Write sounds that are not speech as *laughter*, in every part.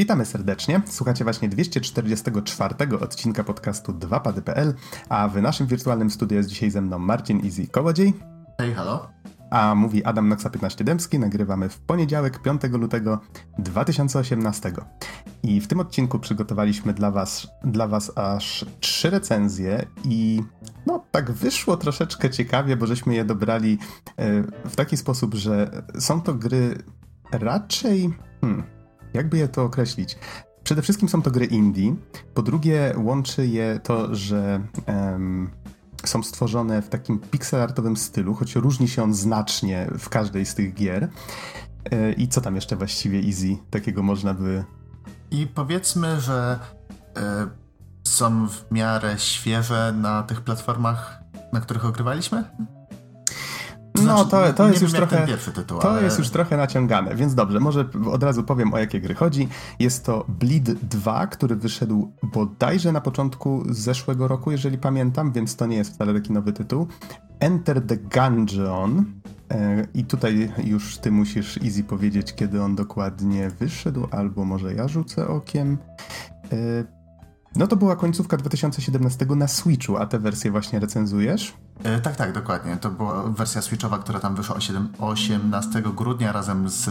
Witamy serdecznie. Słuchacie właśnie 244 odcinka podcastu 2pady.pl, a w naszym wirtualnym studiu jest dzisiaj ze mną Marcin Easy Kołodziej. Hej, halo. A mówi Adam Noxa 15 Dębski. Nagrywamy w poniedziałek, 5 lutego 2018. I w tym odcinku przygotowaliśmy dla was, dla was aż trzy recenzje i no tak wyszło troszeczkę ciekawie, bo żeśmy je dobrali e, w taki sposób, że są to gry raczej... Hmm, jakby je to określić? Przede wszystkim są to gry indie. Po drugie, łączy je to, że um, są stworzone w takim pixelartowym stylu, choć różni się on znacznie w każdej z tych gier. E, I co tam jeszcze właściwie Easy takiego można by. I powiedzmy, że y, są w miarę świeże na tych platformach, na których ogrywaliśmy? No, znaczy, to, to jest już trochę. Tytuł, to ale... jest już trochę naciągane, więc dobrze, może od razu powiem o jakie gry chodzi. Jest to Bleed 2, który wyszedł bodajże na początku zeszłego roku, jeżeli pamiętam, więc to nie jest wcale taki nowy tytuł. Enter the Gungeon. E, I tutaj już ty musisz easy powiedzieć, kiedy on dokładnie wyszedł, albo może ja rzucę okiem. E, no to była końcówka 2017 na Switchu, a tę wersję właśnie recenzujesz? E, tak, tak, dokładnie. To była wersja Switchowa, która tam wyszła 18 grudnia razem z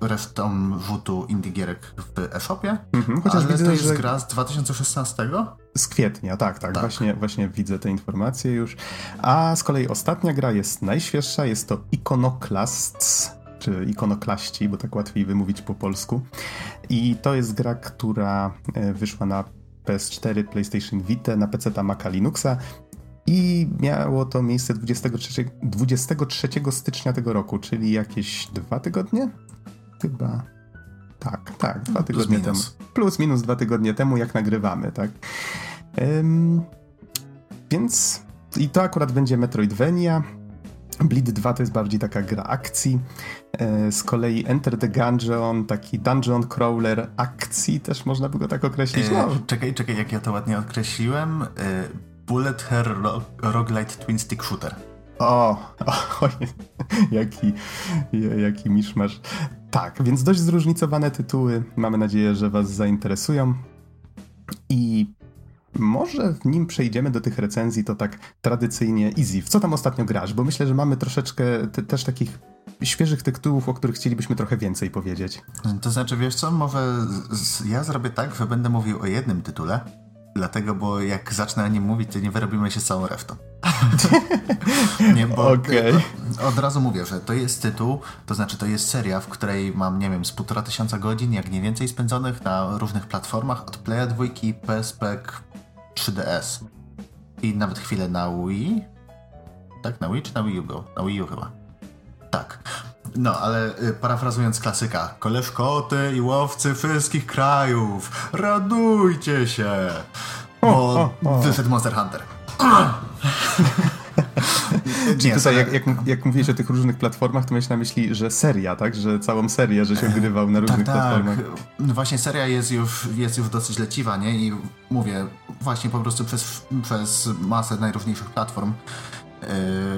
resztą rzutu indie gierek w e-shopie. Mhm, chociaż Ale widzę, to jest że... gra z 2016? Z kwietnia, tak, tak, tak. Właśnie, właśnie widzę te informacje już. A z kolei ostatnia gra jest najświeższa, jest to Iconoclasts czy ikonoklaści, bo tak łatwiej wymówić po polsku. I to jest gra, która e, wyszła na PS4, PlayStation Vita, na PC Maca Linuxa i miało to miejsce 23, 23 stycznia tego roku, czyli jakieś dwa tygodnie? Chyba. Tak, tak, dwa Plus tygodnie minus. temu. Plus minus dwa tygodnie temu, jak nagrywamy, tak. Ym, więc i to akurat będzie Metroidvania. Bleed 2 to jest bardziej taka gra akcji. E, z kolei Enter the Gungeon, taki dungeon crawler akcji, też można by go tak określić. No. E, czekaj, czekaj, jak ja to ładnie określiłem. E, bullet Hair Roguelite Twin Stick Shooter. O, *laughs* o jaki, jaki miszmasz. Tak, więc dość zróżnicowane tytuły. Mamy nadzieję, że Was zainteresują. I może w nim przejdziemy do tych recenzji, to tak tradycyjnie easy. W co tam ostatnio grasz? Bo myślę, że mamy troszeczkę te, też takich świeżych tytułów, o których chcielibyśmy trochę więcej powiedzieć. To znaczy, wiesz co, może z, ja zrobię tak, że będę mówił o jednym tytule, dlatego, bo jak zacznę o nim mówić, to nie wyrobimy się z całą resztą. *laughs* nie, bo okay. od razu mówię, że to jest tytuł, to znaczy to jest seria, w której mam, nie wiem, z półtora tysiąca godzin, jak nie więcej spędzonych na różnych platformach, od Playa 2, PSP, 3DS i nawet chwilę na Wii. Tak, na Wii czy na Wii U był? Na Wii U chyba. Tak. No, ale y, parafrazując klasyka, koleżkoty i łowcy wszystkich krajów, radujcie się, bo o, o, o. wyszedł Monster Hunter. *laughs* Czyli tutaj jak, jak, jak mówiłeś o tych różnych platformach, to miałeś na myśli, że seria, tak? Że całą serię, że się ogrywał na różnych tak, platformach. Tak. No właśnie seria jest już, jest już dosyć leciwa, nie? I mówię, właśnie po prostu przez, przez masę najróżniejszych platform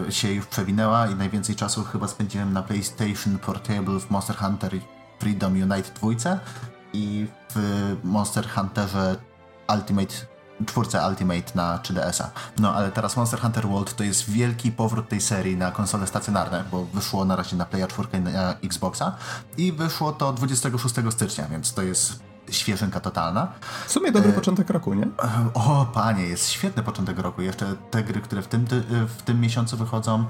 yy, się już przewinęła i najwięcej czasu chyba spędziłem na PlayStation Portable w Monster Hunter Freedom Unite 2 i w Monster Hunterze Ultimate czwórce Ultimate na 3DS-a. No ale teraz Monster Hunter World to jest wielki powrót tej serii na konsole stacjonarne, bo wyszło na razie na Playa 4 i na Xboxa i wyszło to 26 stycznia, więc to jest świeżynka totalna. W sumie dobry e... początek roku, nie? O, panie, jest świetny początek roku. Jeszcze te gry, które w tym, w tym miesiącu wychodzą,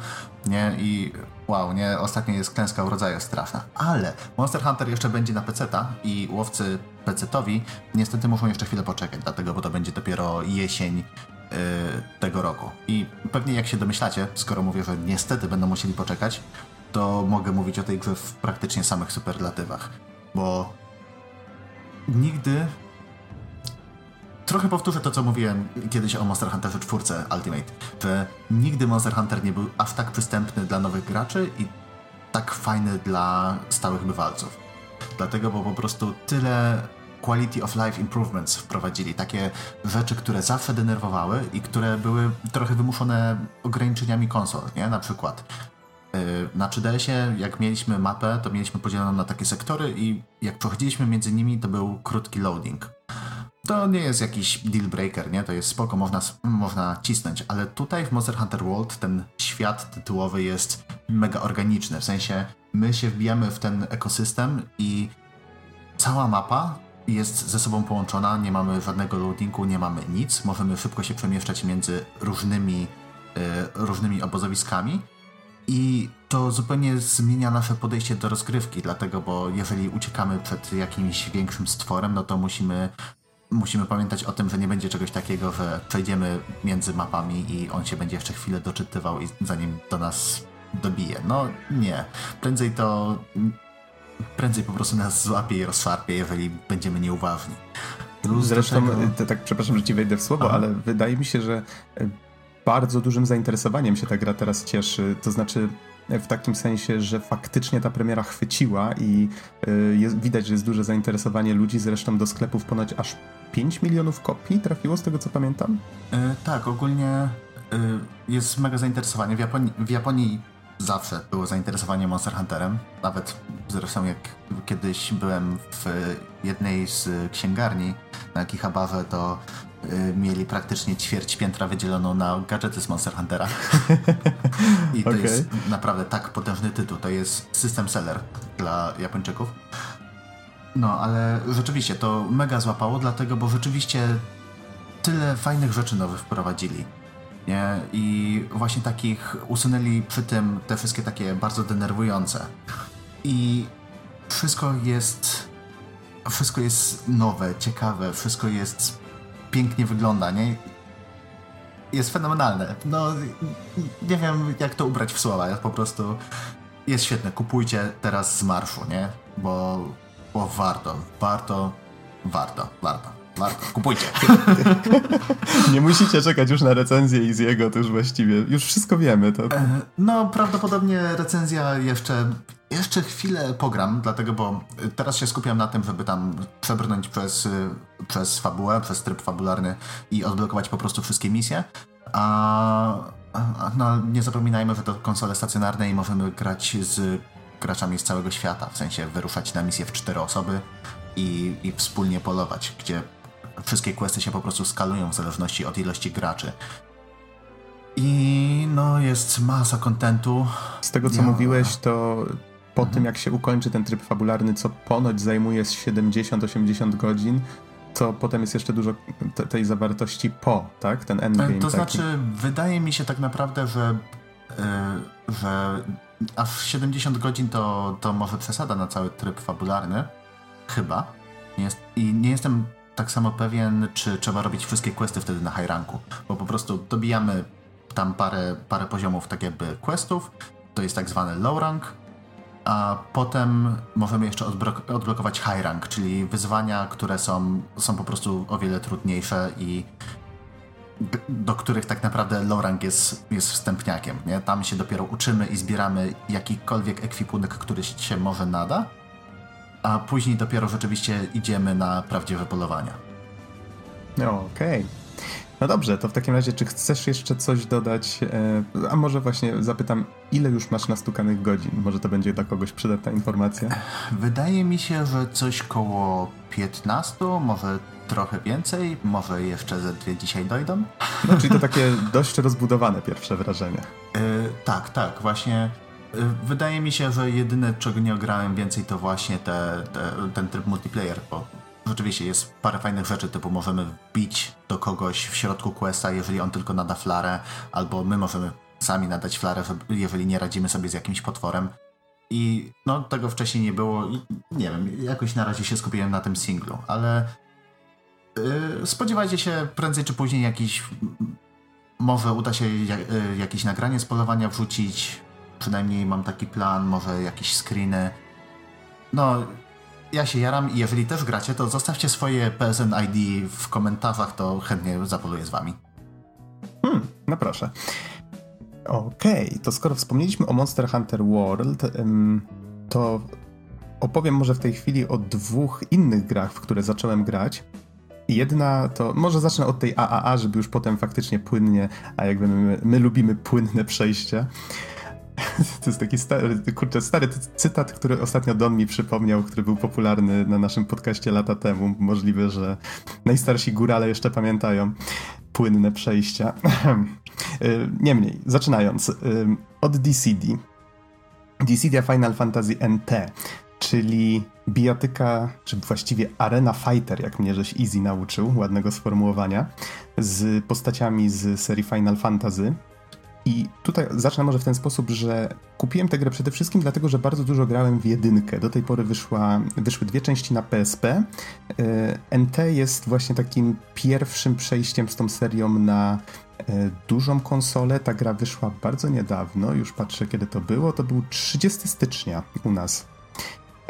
nie? I wow, nie? Ostatnio jest klęska urodzaju straszna. Ale Monster Hunter jeszcze będzie na PC-ta i łowcy PC-towi niestety muszą jeszcze chwilę poczekać, dlatego, bo to będzie dopiero jesień yy, tego roku. I pewnie jak się domyślacie, skoro mówię, że niestety będą musieli poczekać, to mogę mówić o tej grze w praktycznie samych superlatywach, bo nigdy. Trochę powtórzę to, co mówiłem kiedyś o Monster Hunterze 4 Ultimate, że nigdy Monster Hunter nie był aż tak przystępny dla nowych graczy i tak fajny dla stałych bywalców. Dlatego, bo po prostu tyle quality of life improvements wprowadzili. Takie rzeczy, które zawsze denerwowały i które były trochę wymuszone ograniczeniami konsol, nie? Na przykład na 3DS-ie, jak mieliśmy mapę, to mieliśmy podzieloną na takie sektory i jak przechodziliśmy między nimi, to był krótki loading. To nie jest jakiś deal breaker, nie? To jest spoko, można, można cisnąć, ale tutaj w Monster Hunter World ten świat tytułowy jest mega organiczny, w sensie my się wbijamy w ten ekosystem i cała mapa jest ze sobą połączona, nie mamy żadnego loadingu, nie mamy nic, możemy szybko się przemieszczać między różnymi, y, różnymi obozowiskami i to zupełnie zmienia nasze podejście do rozgrywki, dlatego, bo jeżeli uciekamy przed jakimś większym stworem, no to musimy musimy pamiętać o tym, że nie będzie czegoś takiego, że przejdziemy między mapami i on się będzie jeszcze chwilę doczytywał i zanim do nas dobije. No nie. Prędzej to prędzej po prostu nas złapie i rozszarpie, jeżeli będziemy nieuważni. Zresztą, tego... tak przepraszam, że ci wejdę w słowo, Aha. ale wydaje mi się, że e, bardzo dużym zainteresowaniem się ta gra teraz cieszy. To znaczy w takim sensie, że faktycznie ta premiera chwyciła i e, jest, widać, że jest duże zainteresowanie ludzi. Zresztą do sklepów ponoć aż 5 milionów kopii trafiło, z tego co pamiętam. E, tak, ogólnie e, jest mega zainteresowanie. W Japonii, w Japonii zawsze było zainteresowanie Monster Hunterem. Nawet zresztą jak kiedyś byłem w jednej z księgarni na Kihabawe, to y, mieli praktycznie ćwierć piętra wydzieloną na gadżety z Monster Huntera. *laughs* I to okay. jest naprawdę tak potężny tytuł. To jest system seller dla Japończyków. No, ale rzeczywiście to mega złapało, dlatego, bo rzeczywiście tyle fajnych rzeczy nowych wprowadzili nie? I właśnie takich usunęli przy tym te wszystkie takie bardzo denerwujące. I wszystko jest wszystko jest nowe, ciekawe, wszystko jest pięknie wygląda, nie? Jest fenomenalne. No, nie wiem jak to ubrać w słowa, po prostu jest świetne. Kupujcie teraz z marszu, nie? Bo, bo warto, warto, warto, warto. Warto, kupujcie. *laughs* Nie musicie czekać już na recenzję i z jego, to już właściwie, już wszystko wiemy. To... E, no, prawdopodobnie recenzja jeszcze, jeszcze chwilę pogram, dlatego, bo teraz się skupiam na tym, żeby tam przebrnąć przez, przez fabułę, przez tryb fabularny i odblokować po prostu wszystkie misje. A no, nie zapominajmy, że to konsole stacjonarne i możemy grać z graczami z całego świata, w sensie wyruszać na misję w cztery osoby i, i wspólnie polować, gdzie wszystkie questy się po prostu skalują w zależności od ilości graczy. I no, jest masa kontentu. Z tego co ja... mówiłeś, to po mhm. tym jak się ukończy ten tryb fabularny, co ponoć zajmuje 70-80 godzin, to potem jest jeszcze dużo te, tej zawartości po, tak? Ten endgame. To taki. znaczy, wydaje mi się tak naprawdę, że, yy, że aż 70 godzin to, to może przesada na cały tryb fabularny. Chyba. Jest, I nie jestem tak samo pewien, czy trzeba robić wszystkie questy wtedy na high ranku, bo po prostu dobijamy tam parę, parę poziomów tak jakby questów, to jest tak zwany low rank, a potem możemy jeszcze odblokować high rank, czyli wyzwania, które są, są po prostu o wiele trudniejsze i do których tak naprawdę low rank jest, jest wstępniakiem. Nie? Tam się dopiero uczymy i zbieramy jakikolwiek ekwipunek, który się może nada, a później dopiero rzeczywiście idziemy na prawdziwe polowania. Okej. Okay. No dobrze, to w takim razie, czy chcesz jeszcze coś dodać? E, a może właśnie zapytam, ile już masz nastukanych godzin? Może to będzie dla kogoś przydatna informacja? Wydaje mi się, że coś koło 15, może trochę więcej, może jeszcze ze dwie dzisiaj dojdą. No, czyli to takie dość rozbudowane pierwsze wrażenie. Yy, tak, tak, właśnie Wydaje mi się, że jedyne, czego nie ograłem więcej, to właśnie te, te, ten tryb multiplayer, bo rzeczywiście jest parę fajnych rzeczy, typu możemy wbić do kogoś w środku questa, jeżeli on tylko nada flarę, albo my możemy sami nadać flarę, jeżeli nie radzimy sobie z jakimś potworem. I no, tego wcześniej nie było i nie wiem, jakoś na razie się skupiłem na tym singlu, ale yy, spodziewajcie się prędzej czy później jakiś może uda się jak, yy, jakieś nagranie z polowania wrzucić, Przynajmniej mam taki plan, może jakieś screeny. No, ja się jaram i jeżeli też gracie, to zostawcie swoje PSN ID w komentarzach, to chętnie zapoluję z wami. Hmm, no proszę. Okej, okay, to skoro wspomnieliśmy o Monster Hunter World, to opowiem może w tej chwili o dwóch innych grach, w które zacząłem grać. Jedna to, może zacznę od tej AAA, żeby już potem faktycznie płynnie, a jakby my, my lubimy płynne przejścia. *laughs* To jest taki stary, kurczę, stary cytat, który ostatnio Don mi przypomniał, który był popularny na naszym podcaście lata temu. Możliwe, że najstarsi górale jeszcze pamiętają płynne przejścia. *laughs* Y, niemniej, zaczynając. Y, od DCD. DCD Final Fantasy NT, czyli bijatyka, czy właściwie arena fighter, jak mnie żeś Easy nauczył, ładnego sformułowania, z postaciami z serii Final Fantasy. I tutaj zacznę może w ten sposób, że kupiłem tę grę przede wszystkim dlatego, że bardzo dużo grałem w jedynkę. Do tej pory wyszła, wyszły dwie części na PSP. E, NT jest właśnie takim pierwszym przejściem z tą serią na e, dużą konsolę. Ta gra wyszła bardzo niedawno, już patrzę kiedy to było. To był 30 stycznia u nas.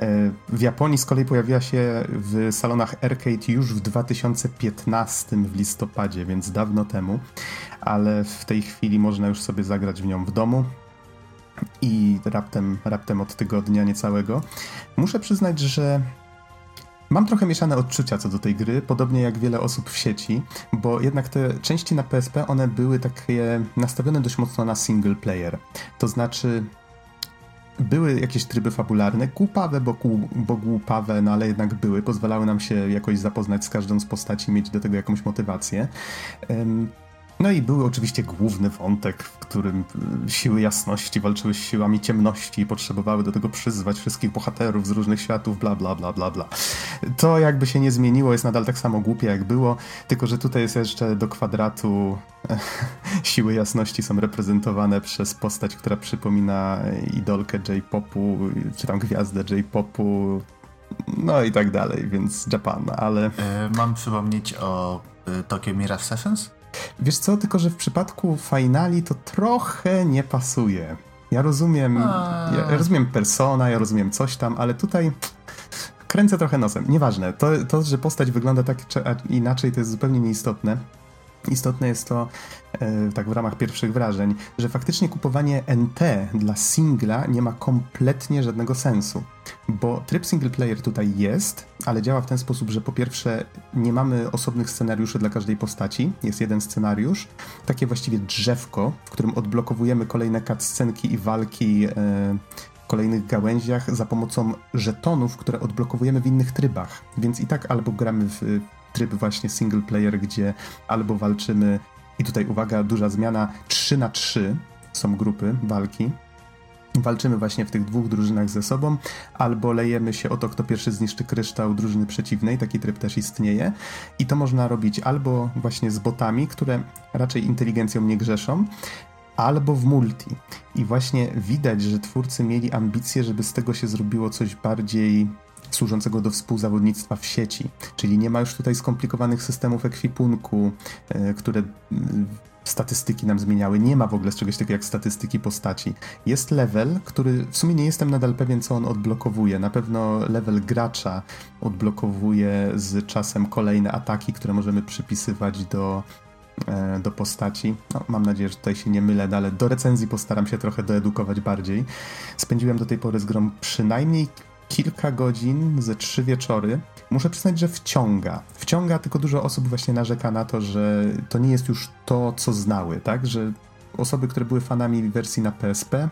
E, w Japonii z kolei pojawiła się w salonach arcade już w 2015 w listopadzie, więc dawno temu, ale w tej chwili można już sobie zagrać w nią w domu i raptem, raptem od tygodnia niecałego. Muszę przyznać, że Mam trochę mieszane odczucia co do tej gry, podobnie jak wiele osób w sieci, bo jednak te części na PSP one były takie nastawione dość mocno na single player. To znaczy były jakieś tryby fabularne, głupawe, bo, bo głupawe, no ale jednak były, pozwalały nam się jakoś zapoznać z każdą z postaci, mieć do tego jakąś motywację. No i był oczywiście główny wątek, w którym y, siły jasności walczyły z siłami ciemności i potrzebowały do tego przyzwać wszystkich bohaterów z różnych światów, bla, bla, bla, bla, bla. To jakby się nie zmieniło, jest nadal tak samo głupie jak było, tylko że tutaj jest jeszcze do kwadratu *laughs* siły jasności są reprezentowane przez postać, która przypomina idolkę J-popu, czy tam gwiazdę J-popu, no i tak dalej, więc Japan, ale... E, mam przypomnieć o y, Tokyo Mirage Sessions? Wiesz co, tylko że w przypadku finali to trochę nie pasuje. Ja rozumiem, ja rozumiem persona, ja rozumiem coś tam, ale tutaj kręcę trochę nosem. Nieważne, to, to że postać wygląda tak czy inaczej, to jest zupełnie nieistotne. Istotne jest to, e, tak w ramach pierwszych wrażeń, że faktycznie kupowanie NT dla singla nie ma kompletnie żadnego sensu, bo tryb single player tutaj jest, ale działa w ten sposób, że po pierwsze nie mamy osobnych scenariuszy dla każdej postaci, jest jeden scenariusz, takie właściwie drzewko, w którym odblokowujemy kolejne cutscenki i walki e, w kolejnych gałęziach za pomocą żetonów, które odblokowujemy w innych trybach. Więc i tak albo gramy w tryb właśnie single player, gdzie albo walczymy, i tutaj uwaga, duża zmiana, 3 na 3 są grupy walki, walczymy właśnie w tych dwóch drużynach ze sobą, albo lejemy się o to, kto pierwszy zniszczy kryształ drużyny przeciwnej, taki tryb też istnieje. I to można robić albo właśnie z botami, które raczej inteligencją nie grzeszą, albo w multi. I właśnie widać, że twórcy mieli ambicje, żeby z tego się zrobiło coś bardziej służącego do współzawodnictwa w sieci. Czyli nie ma już tutaj skomplikowanych systemów ekwipunku, e, które statystyki nam zmieniały. Nie ma w ogóle czegoś takiego jak statystyki postaci. Jest level, który w sumie nie jestem nadal pewien, co on odblokowuje. Na pewno level gracza odblokowuje z czasem kolejne ataki, które możemy przypisywać do, e, do postaci. No, mam nadzieję, że tutaj się nie mylę, no, ale do recenzji postaram się trochę doedukować bardziej. Spędziłem do tej pory z grą przynajmniej kilka godzin, ze trzy wieczory. Muszę przyznać, że wciąga. Wciąga, tylko dużo osób właśnie narzeka na to, że to nie jest już to, co znały, tak? Że osoby, które były fanami wersji na PSP,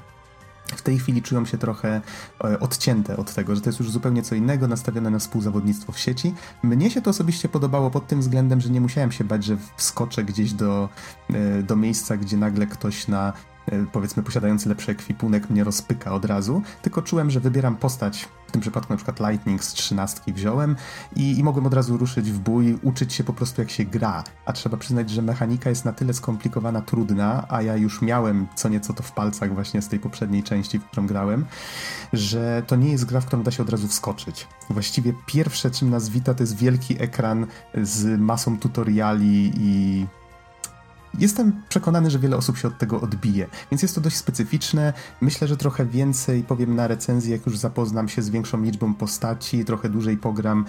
w tej chwili czują się trochę e, odcięte od tego, że to jest już zupełnie co innego, nastawione na współzawodnictwo w sieci. Mnie się to osobiście podobało pod tym względem, że nie musiałem się bać, że wskoczę gdzieś do, e, do miejsca, gdzie nagle ktoś na powiedzmy posiadający lepszy ekwipunek mnie rozpyka od razu, tylko czułem, że wybieram postać, w tym przypadku na przykład Lightning z trzynastki wziąłem i, i mogłem od razu ruszyć w bój, uczyć się po prostu jak się gra, a trzeba przyznać, że mechanika jest na tyle skomplikowana, trudna, a ja już miałem co nieco to w palcach właśnie z tej poprzedniej części, w którą grałem, że to nie jest gra, w którą da się od razu wskoczyć. Właściwie pierwsze, czym nas wita, to jest wielki ekran z masą tutoriali i Jestem przekonany, że wiele osób się od tego odbije, więc jest to dość specyficzne. Myślę, że trochę więcej powiem na recenzji, jak już zapoznam się z większą liczbą postaci, trochę dłużej pogram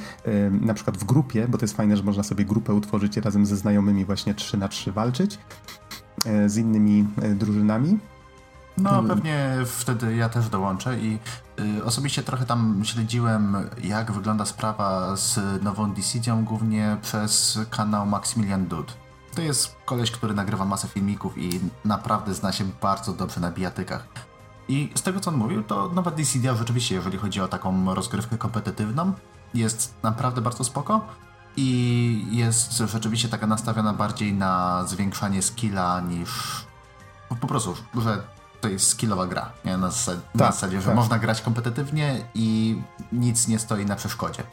na przykład w grupie, bo to jest fajne, że można sobie grupę utworzyć i razem ze znajomymi właśnie 3 na 3 walczyć e, z innymi e, drużynami. No, pewnie wtedy ja też dołączę i y, osobiście trochę tam śledziłem, jak wygląda sprawa z nową Decidią, głównie przez kanał Maximilian Dud. To jest koleś, który nagrywa masę filmików i naprawdę zna się bardzo dobrze na bijatykach. I z tego, co on mówił, to nowa DCD rzeczywiście, jeżeli chodzi o taką rozgrywkę kompetytywną, jest naprawdę bardzo spoko i jest rzeczywiście taka nastawiona bardziej na zwiększanie skilla niż po prostu, że to jest skillowa gra. Nie? Na, zasadzie, tak, na zasadzie że tak. można grać kompetytywnie i nic nie stoi na przeszkodzie.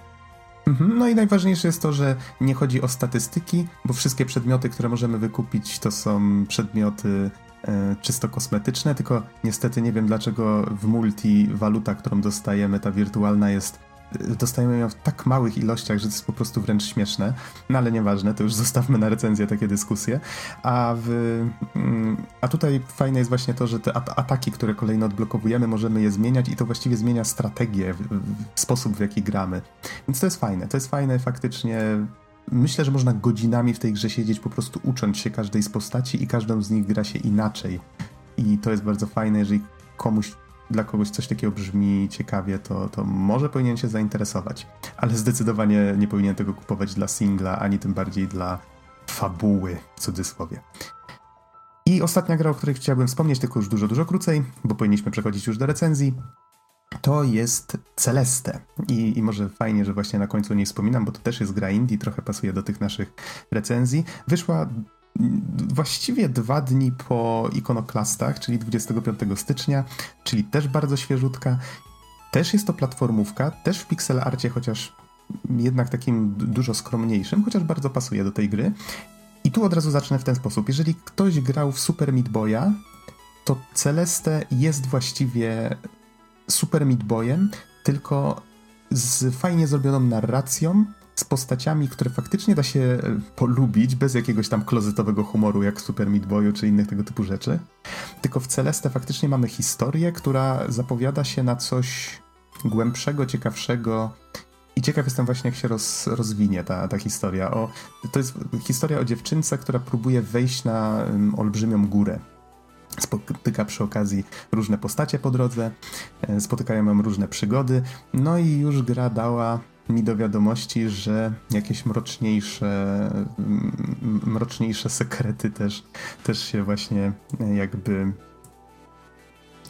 Mhm. No i najważniejsze jest to, że nie chodzi o statystyki, bo wszystkie przedmioty, które możemy wykupić, to są przedmioty e, czysto kosmetyczne, tylko niestety nie wiem dlaczego w multi waluta, którą dostajemy, ta wirtualna jest dostajemy ją w tak małych ilościach, że to jest po prostu wręcz śmieszne. No ale nieważne, to już zostawmy na recenzję takie dyskusje. A, w, mm, a tutaj fajne jest właśnie to, że te ataki, które kolejno odblokowujemy, możemy je zmieniać i to właściwie zmienia strategię, sposób w jaki gramy. Więc to jest fajne. To jest fajne faktycznie. Myślę, że można godzinami w tej grze siedzieć, po prostu ucząc się każdej z postaci i każdą z nich gra się inaczej. I to jest bardzo fajne, jeżeli komuś dla kogoś coś takiego brzmi ciekawie, to, to może powinien się zainteresować. Ale zdecydowanie nie powinien tego kupować dla singla, ani tym bardziej dla fabuły, w cudzysłowie. I ostatnia gra, o której chciałbym wspomnieć, tylko już dużo, dużo krócej, bo powinniśmy przechodzić już do recenzji, to jest Celeste. I, I, może fajnie, że właśnie na końcu nie wspominam, bo to też jest gra indie, trochę pasuje do tych naszych recenzji. Wyszła właściwie dwa dni po ikonoklastach, czyli 25 stycznia, czyli też bardzo świeżutka. Też jest to platformówka, też w pixel arcie, chociaż jednak takim dużo skromniejszym, chociaż bardzo pasuje do tej gry. I tu od razu zacznę w ten sposób. Jeżeli ktoś grał w Super Meat Boya, to Celeste jest właściwie Super Meat Boyem, tylko z fajnie zrobioną narracją, z postaciami, które faktycznie da się e, polubić bez jakiegoś tam klozetowego humoru, jak Super Meat Boyu czy innych tego typu rzeczy. Tylko w Celeste faktycznie mamy historię, która zapowiada się na coś głębszego, ciekawszego. I ciekaw jestem właśnie, jak się roz, rozwinie ta, ta historia. O, to jest historia o dziewczynce, która próbuje wejść na um, olbrzymią górę. Spotyka przy okazji różne postacie po drodze, e, spotykają ją różne przygody, no i już gra dała mi do wiadomości, że jakieś mroczniejsze, mroczniejsze sekrety też, też się właśnie jakby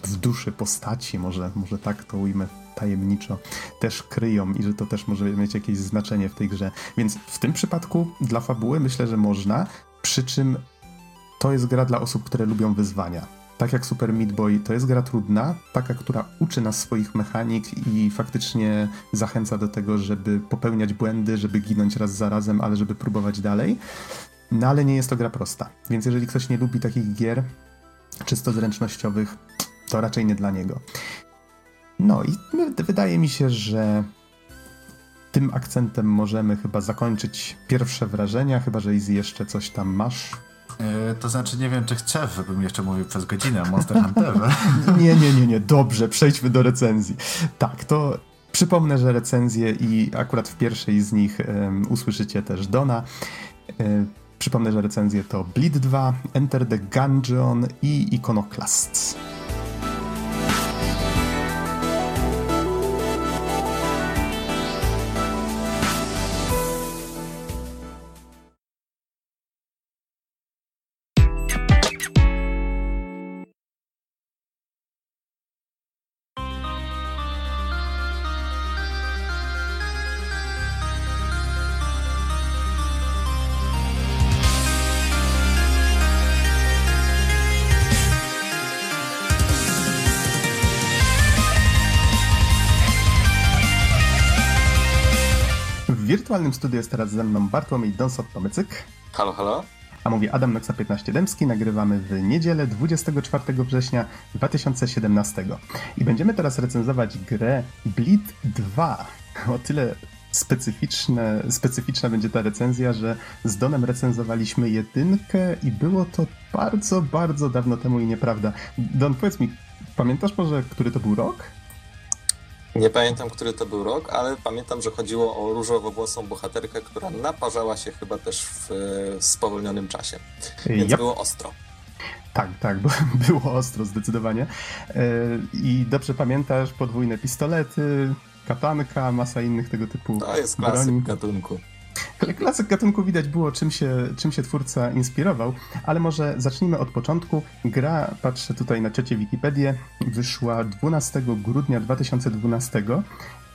w duszy postaci, może, może tak to ujmę tajemniczo, też kryją i że to też może mieć jakieś znaczenie w tej grze. Więc w tym przypadku dla fabuły myślę, że można, przy czym to jest gra dla osób, które lubią wyzwania tak jak Super Meat Boy, to jest gra trudna, taka, która uczy nas swoich mechanik i faktycznie zachęca do tego, żeby popełniać błędy, żeby ginąć raz za razem, ale żeby próbować dalej. No ale nie jest to gra prosta. Więc jeżeli ktoś nie lubi takich gier czysto zręcznościowych, to raczej nie dla niego. No i wydaje mi się, że tym akcentem możemy chyba zakończyć pierwsze wrażenia, chyba że Izzy jeszcze coś tam masz. E, to znaczy, nie wiem, czy chcesz, żebym jeszcze mówił przez godzinę o Monster Hunterze. *laughs* nie, nie, nie, nie. Dobrze, przejdźmy do recenzji. Tak, to przypomnę, że recenzję i akurat w pierwszej z nich um, usłyszycie też Dona. Um, przypomnę, że recenzje to Bleed 2, Enter the Gungeon i Iconoclasts. Wirtualnym studiu jest teraz ze mną Bartłomiej Donsot-Tomycyk. Halo, halo. A mówi Adam Noxa 15 Dębski. Nagrywamy w niedzielę 24 września 2017. I będziemy teraz recenzować grę Bleed 2. O tyle specyficzne, specyficzna będzie ta recenzja, że z Donem recenzowaliśmy jedynkę i było to bardzo, bardzo dawno temu i nieprawda. Don, powiedz mi, pamiętasz może, który to był rok? Nie pamiętam, który to był rok, ale pamiętam, że chodziło o różowo-włosą bohaterkę, która naparzała się chyba też w spowolnionym czasie. Więc yep. było ostro. Tak, tak, *laughs* było ostro zdecydowanie. E, I dobrze pamiętasz podwójne pistolety, katanka, masa innych tego typu To jest klasyk broni. gatunku. Ale klasyk gatunku widać było, czym się, czym się twórca inspirował, ale może zacznijmy od początku. Gra, patrzę tutaj na ciocie Wikipedię, wyszła 12 grudnia 2012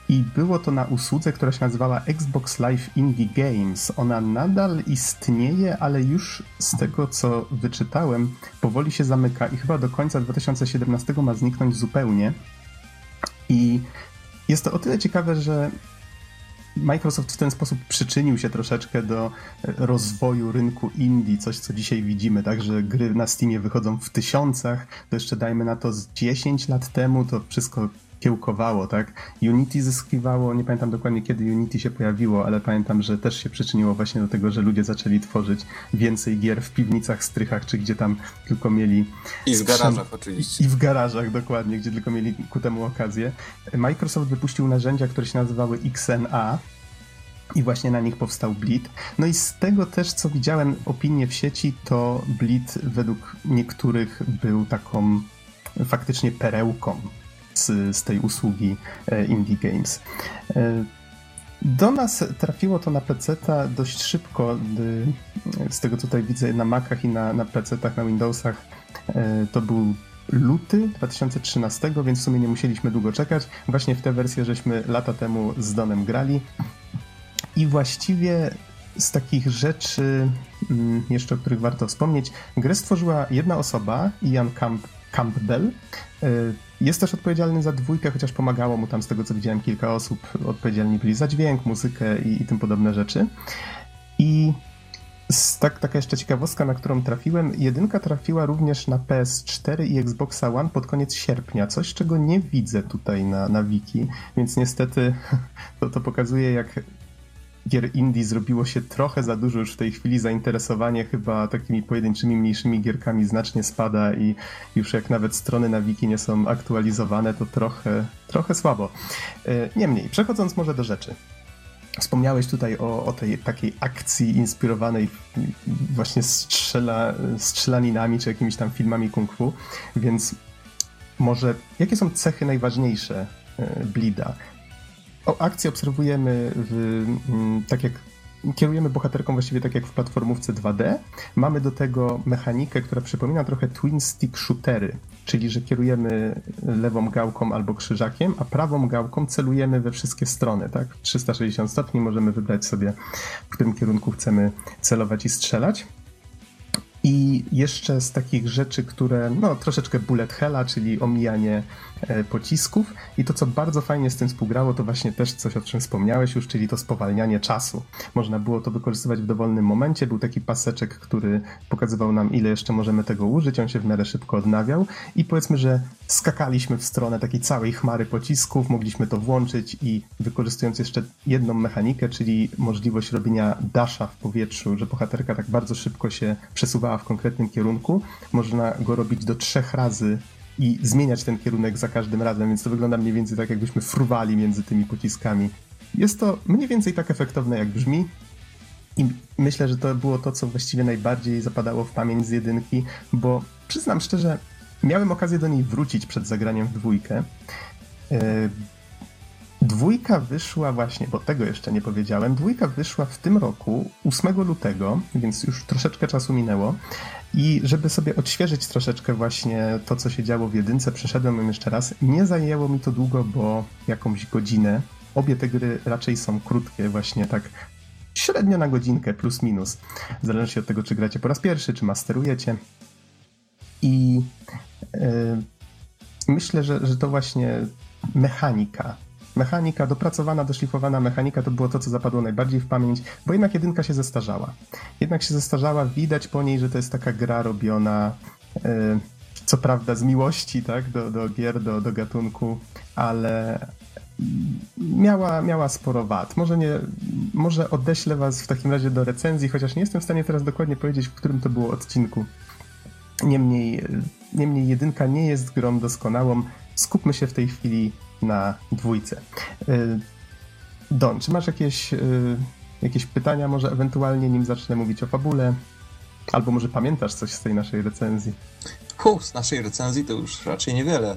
i było to na usłudze, która się nazywała Xbox Live Indie Games. Ona nadal istnieje, ale już z tego co wyczytałem, powoli się zamyka i chyba do końca 2017 ma zniknąć zupełnie. I jest to o tyle ciekawe, że Microsoft w ten sposób przyczynił się troszeczkę do rozwoju rynku indie, coś co dzisiaj widzimy, tak, że gry na Steamie wychodzą w tysiącach, to jeszcze dajmy na to z 10 lat temu, to wszystko kiełkowało, tak? Unity zyskiwało, nie pamiętam dokładnie kiedy Unity się pojawiło, ale pamiętam, że też się przyczyniło właśnie do tego, że ludzie zaczęli tworzyć więcej gier w piwnicach, strychach, czy gdzie tam tylko mieli... I w garażach oczywiście. I w garażach, dokładnie, gdzie tylko mieli ku temu okazję. Microsoft wypuścił narzędzia, które się nazywały XNA, i właśnie na nich powstał Bleed. No i z tego też, co widziałem opinie w sieci, to Bleed według niektórych był taką faktycznie perełką z, z tej usługi e, Indie Games. E, do nas trafiło to na PC dość szybko. Z tego tutaj widzę na Macach i na, na PC-tach, na Windowsach e, to był luty 2013, więc w sumie nie musieliśmy długo czekać. Właśnie w tę wersję żeśmy lata temu z Donem grali. I właściwie z takich rzeczy, mm, jeszcze o których warto wspomnieć, grę stworzyła jedna osoba, Ian Camp Campbell. Jest też odpowiedzialny za dwójkę, chociaż pomagało mu tam z tego co widziałem kilka osób. Odpowiedzialni byli za dźwięk, muzykę i, i tym podobne rzeczy. I tak, taka jeszcze ciekawostka, na którą trafiłem. Jedynka trafiła również na PS4 i Xboxa One pod koniec sierpnia, coś czego nie widzę tutaj na, na wiki, więc niestety *laughs* to, to pokazuje, jak gier indie zrobiło się trochę za dużo już w tej chwili. Zainteresowanie chyba takimi pojedynczymi, mniejszymi gierkami znacznie spada i już jak nawet strony na wiki nie są aktualizowane, to trochę, trochę słabo. E, niemniej, przechodząc może do rzeczy. Wspomniałeś tutaj o, o tej takiej akcji inspirowanej właśnie strzela, strzelaninami czy jakimiś tam filmami kung fu, więc może jakie są cechy najważniejsze e, Blida? Akcję obserwujemy w, mm, tak jak kierujemy bohaterką właściwie tak jak w platformówce 2D. Mamy do tego mechanikę, która przypomina trochę twin stick shootery, czyli że kierujemy lewą gałką albo krzyżakiem, a prawą gałką celujemy we wszystkie strony, tak? 360 stopni możemy wybrać sobie, w którym kierunku chcemy celować i strzelać. I jeszcze z takich rzeczy, które no troszeczkę bullet hella, czyli omijanie pocisków. I to, co bardzo fajnie z tym współgrało, to właśnie też coś, o czym wspomniałeś już, czyli to spowalnianie czasu. Można było to wykorzystywać w dowolnym momencie. Był taki paseczek, który pokazywał nam, ile jeszcze możemy tego użyć. On się w miarę szybko odnawiał. I powiedzmy, że skakaliśmy w stronę takiej całej chmary pocisków, mogliśmy to włączyć i wykorzystując jeszcze jedną mechanikę, czyli możliwość robienia dasha w powietrzu, że bohaterka tak bardzo szybko się przesuwała w konkretnym kierunku, można go robić do trzech razy i zmieniać ten kierunek za każdym razem, więc to wygląda mniej więcej tak, jakbyśmy fruwali między tymi pociskami. Jest to mniej więcej tak efektowne, jak brzmi. I myślę, że to było to, co właściwie najbardziej zapadało w pamięć z jedynki, bo przyznam szczerze, miałem okazję do niej wrócić przed zagraniem w dwójkę. E, Dwójka wyszła właśnie, bo tego jeszcze nie powiedziałem, dwójka wyszła w tym roku, 8 lutego, więc już troszeczkę czasu minęło. I żeby sobie odświeżyć troszeczkę właśnie to, co się działo w jedynce, przeszedłem ją jeszcze raz. Nie zajęło mi to długo, bo jakąś godzinę. Obie te gry raczej są krótkie, właśnie tak średnio na godzinkę, plus minus. Zależności od tego, czy gracie po raz pierwszy, czy masterujecie. I yy, myślę, że, że to właśnie mechanika mechanika, dopracowana, doszlifowana mechanika to było to, co zapadło najbardziej w pamięć, bo jednak jedynka się zestarzała. Jednak się zestarzała, widać po niej, że to jest taka gra robiona yy, co prawda z miłości, tak, do, do gier, do, do gatunku, ale miała, miała sporo wad. Może, nie, może odeślę was w takim razie do recenzji, chociaż nie jestem w stanie teraz dokładnie powiedzieć, w którym to było odcinku. Niemniej, niemniej jedynka nie jest grą doskonałą. Skupmy się w tej chwili na dwójce. Y, Don, czy masz jakieś, y, jakieś pytania, może ewentualnie nim zacznę mówić o fabule? Albo może pamiętasz coś z tej naszej recenzji? Hu, z naszej recenzji to już raczej niewiele.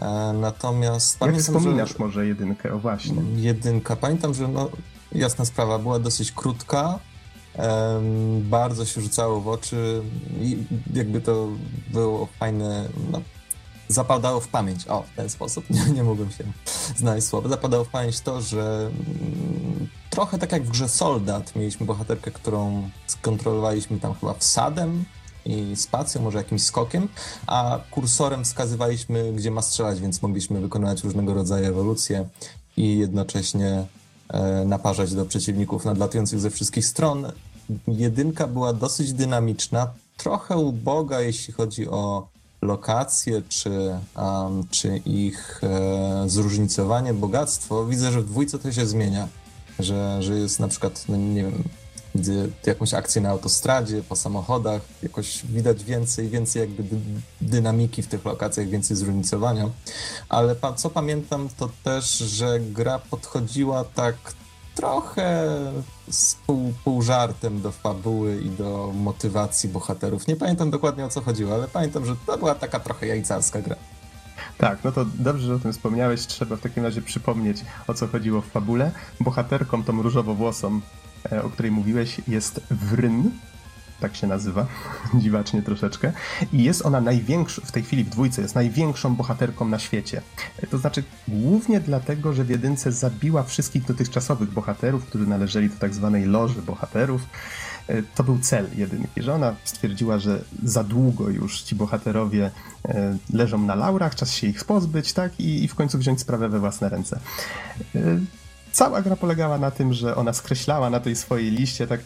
E, natomiast Jak pamiętam, wspominasz że... może jedynkę, o właśnie. Jedynka. Pamiętam, że no, jasna sprawa, była dosyć krótka, bardzo się rzucało w oczy i jakby to było fajne, no, zapadało w pamięć, o, w ten sposób, *laughs* nie, nie mogłem się znaleźć słowa, zapadało w pamięć to, że mm, trochę tak jak w grze Soldat mieliśmy bohaterkę, którą skontrolowaliśmy tam chyba wsadem i spacją, może jakimś skokiem, a kursorem wskazywaliśmy, gdzie ma strzelać, więc mogliśmy wykonywać różnego rodzaju ewolucje i jednocześnie e, naparzać do przeciwników nadlatujących ze wszystkich stron. Jedynka była dosyć dynamiczna, trochę uboga, jeśli chodzi o lokacje, czy, um, czy ich e, zróżnicowanie, bogactwo. Widzę, że w dwójce to się zmienia, że, że jest na przykład, no nie wiem, widzę jakąś akcję na autostradzie, po samochodach, jakoś widać więcej, więcej jakby dy, dynamiki w tych lokacjach, więcej zróżnicowania. Ale pa, co pamiętam, to też, że gra podchodziła tak trochę z pół, pół żartem do fabuły i do motywacji bohaterów. Nie pamiętam dokładnie o co chodziło, ale pamiętam, że to była taka trochę jajcarska gra. Tak, no to dobrze, że o tym wspomniałeś. Trzeba w takim razie przypomnieć, o co chodziło w fabule. Bohaterką, tą różowo-włosą, e, o której mówiłeś, jest Wryn, tak się nazywa, *laughs* dziwacznie troszeczkę. I jest ona największą, w tej chwili w dwójce, jest największą bohaterką na świecie. To znaczy głównie dlatego, że w jedynce zabiła wszystkich dotychczasowych bohaterów, którzy należeli do tak zwanej loży bohaterów. E, to był cel jedynki, że ona stwierdziła, że za długo już ci bohaterowie e, leżą na laurach, czas się ich pozbyć, tak? I, i w końcu wziąć sprawę we własne ręce. Cała gra polegała na tym, że ona skreślała na tej swojej liście, tak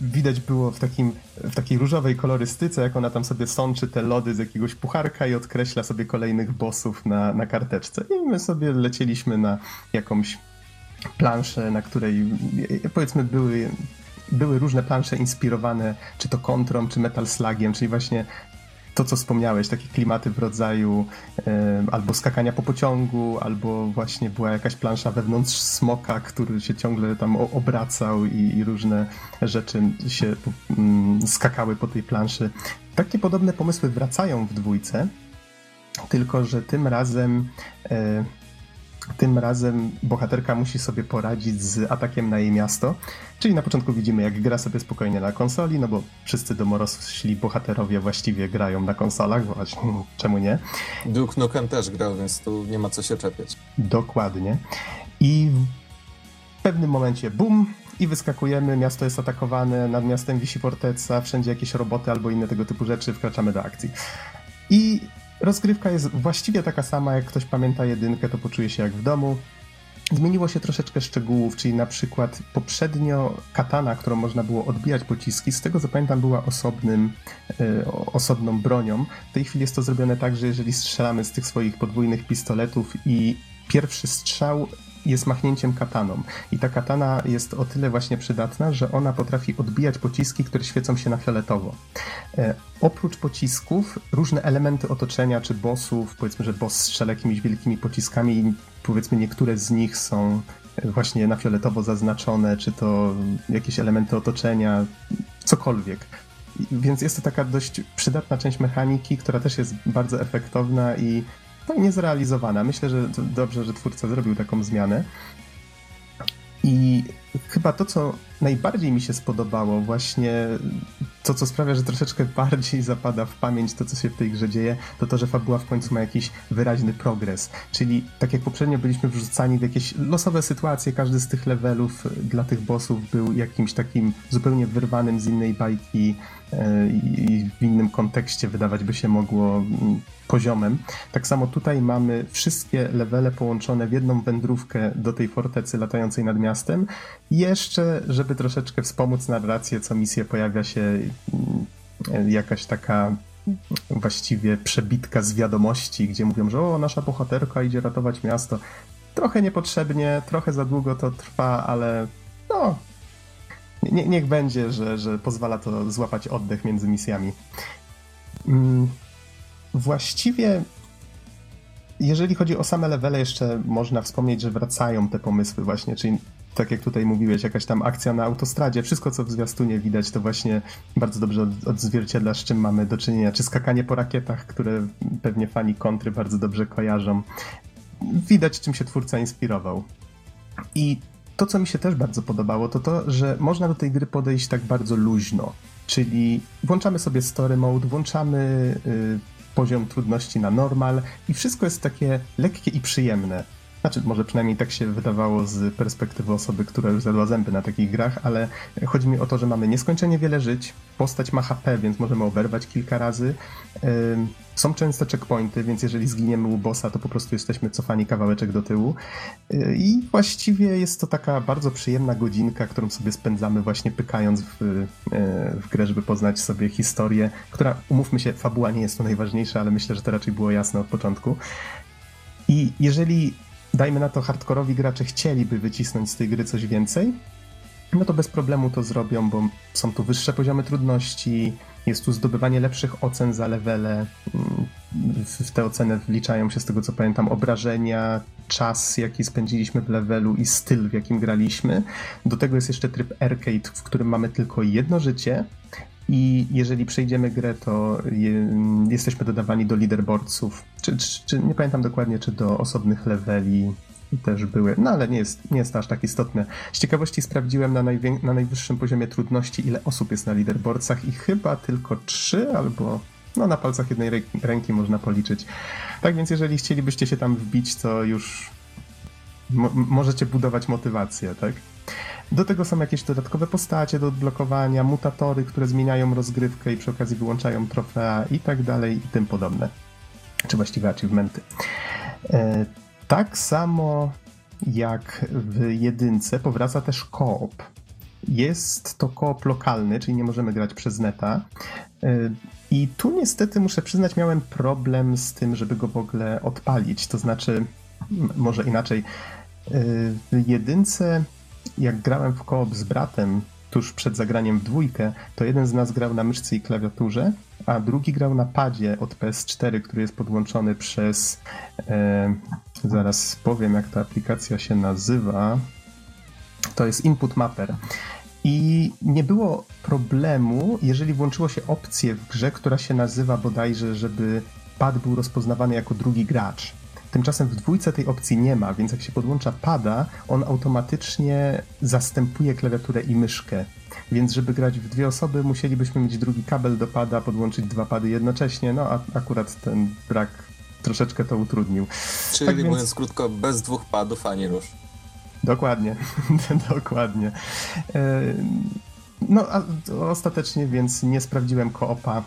widać było w, takim, w takiej różowej kolorystyce, jak ona tam sobie sączy te lody z jakiegoś pucharka i odkreśla sobie kolejnych bossów na, na karteczce. I my sobie lecieliśmy na jakąś planszę, na której powiedzmy były były różne plansze inspirowane czy to kontrą, czy metal slagiem, czyli właśnie to, co wspomniałeś, takie klimaty w rodzaju e, albo skakania po pociągu, albo właśnie była jakaś plansza wewnątrz smoka, który się ciągle tam obracał i, i różne rzeczy się mm, skakały po tej planszy. Takie podobne pomysły wracają w dwójce, tylko że tym razem e, tym razem bohaterka musi sobie poradzić z atakiem na jej miasto. Czyli na początku widzimy, jak gra sobie spokojnie na konsoli, no bo wszyscy domorośli bohaterowie właściwie grają na konsolach, właśnie *laughs* czemu nie? Duke Nukem też grał, więc tu nie ma co się czepiać. Dokładnie. I w pewnym momencie bum, i wyskakujemy, miasto jest atakowane, nad miastem wisi forteca, wszędzie jakieś roboty albo inne tego typu rzeczy, wkraczamy do akcji. I Rozgrywka jest właściwie taka sama, jak ktoś pamięta jedynkę, to poczuje się jak w domu. Zmieniło się troszeczkę szczegółów, czyli na przykład poprzednio katana, którą można było odbijać pociski, z tego co pamiętam była osobnym, yy, osobną bronią. W tej chwili jest to zrobione tak, że jeżeli strzelamy z tych swoich podwójnych pistoletów i pierwszy strzał jest machnięciem kataną. I ta katana jest o tyle właśnie przydatna, że ona potrafi odbijać pociski, które świecą się na fioletowo. E, oprócz pocisków, różne elementy otoczenia czy bossów, powiedzmy, że boss strzela jakimiś wielkimi pociskami i powiedzmy niektóre z nich są właśnie na fioletowo zaznaczone, czy to jakieś elementy otoczenia, cokolwiek. Więc jest to taka dość przydatna część mechaniki, która też jest bardzo efektowna i fajnie zrealizowana. Myślę, że dobrze, że twórca zrobił taką zmianę. I chyba to, co najbardziej mi się spodobało, właśnie to, co sprawia, że troszeczkę bardziej zapada w pamięć to, co się w tej grze dzieje, to to, że fabuła w końcu ma jakiś wyraźny progres. Czyli tak jak poprzednio byliśmy wrzucani w jakieś losowe sytuacje, każdy z tych levelów dla tych bossów był jakimś takim zupełnie wyrwanym z innej bajki e, i w innym kontekście wydawać by się mogło poziomem. Tak samo tutaj mamy wszystkie levele połączone w jedną wędrówkę do tej fortecy latającej nad miastem. Jeszcze, żeby troszeczkę wspomóc narrację, co misję pojawia się mm, jakaś taka właściwie przebitka z wiadomości, gdzie mówią, że o, nasza bohaterka idzie ratować miasto. Trochę niepotrzebnie, trochę za długo to trwa, ale no, nie, niech będzie, że, że pozwala to złapać oddech między misjami. Właściwie jeżeli chodzi o same levele, jeszcze można wspomnieć, że wracają te pomysły właśnie, czyli tak jak tutaj mówiłeś, jakaś tam akcja na autostradzie, wszystko co w zwiastunie widać, to właśnie bardzo dobrze odzwierciedla, z czym mamy do czynienia, czy skakanie po rakietach, które pewnie fani kontry bardzo dobrze kojarzą. Widać, czym się twórca inspirował. I to, co mi się też bardzo podobało, to to, że można do tej gry podejść tak bardzo luźno. Czyli włączamy sobie story mode, włączamy y, poziom trudności na normal i wszystko jest takie lekkie i przyjemne. Znaczy, może przynajmniej tak się wydawało z perspektywy osoby, która już zjadła zęby na takich grach, ale chodzi mi o to, że mamy nieskończenie wiele żyć, postać ma HP, więc możemy oberwać kilka razy. Są częste checkpointy, więc jeżeli zginiemy u bossa, to po prostu jesteśmy cofani kawałeczek do tyłu. Yy, I właściwie jest to taka bardzo przyjemna godzinka, którą sobie spędzamy właśnie pykając w, yy, w grę, żeby poznać sobie historię, która, umówmy się, fabuła nie jest to najważniejsza, ale myślę, że to raczej było jasne od początku. I jeżeli dajmy na to, hardkorowi gracze chcieliby wycisnąć z tej gry coś więcej, no to bez problemu to zrobią, bo są tu wyższe poziomy trudności, jest tu zdobywanie lepszych ocen za levele. W te oceny wliczają się, z tego co pamiętam, obrażenia, czas, jaki spędziliśmy w levelu i styl, w jakim graliśmy. Do tego jest jeszcze tryb arcade, w którym mamy tylko jedno życie, i jeżeli przejdziemy grę, to je, jesteśmy dodawani do leaderboardsów, czy, czy, czy, nie pamiętam dokładnie, czy do osobnych leveli też były, no ale nie jest, nie jest to aż tak istotne. Z ciekawości sprawdziłem na, najwię- na najwyższym poziomie trudności, ile osób jest na leaderboardsach i chyba tylko trzy albo no na palcach jednej ręki można policzyć. Tak więc jeżeli chcielibyście się tam wbić, to już mo- możecie budować motywację, tak? Do tego są jakieś dodatkowe postacie do odblokowania, mutatory, które zmieniają rozgrywkę i przy okazji wyłączają trofea i tak dalej i tym podobne. Czy właściwie achievementy. E, tak samo jak w jedynce powraca też koop. Jest to koop lokalny, czyli nie możemy grać przez neta. E, I tu niestety muszę przyznać, miałem problem z tym, żeby go w ogóle odpalić. To znaczy, może inaczej. E, w jedynce jak grałem w koop z bratem tuż przed zagraniem w dwójkę, to jeden z nas grał na myszce i klawiaturze, a drugi grał na padzie od PS4, który jest podłączony przez. E, zaraz powiem, jak ta aplikacja się nazywa. To jest Input Mapper. I nie było problemu, jeżeli włączyło się opcję w grze, która się nazywa bodajże, żeby pad był rozpoznawany jako drugi gracz. Tymczasem w dwójce tej opcji nie ma, więc jak się podłącza pada, on automatycznie zastępuje klawiaturę i myszkę. Więc żeby grać w dwie osoby, musielibyśmy mieć drugi kabel do pada, podłączyć dwa pady jednocześnie, no a akurat ten brak troszeczkę to utrudnił. Czyli tak więc... mówiąc krótko, bez dwóch padów ani rusz. Dokładnie, *laughs* dokładnie. E, no, a ostatecznie więc nie sprawdziłem koopa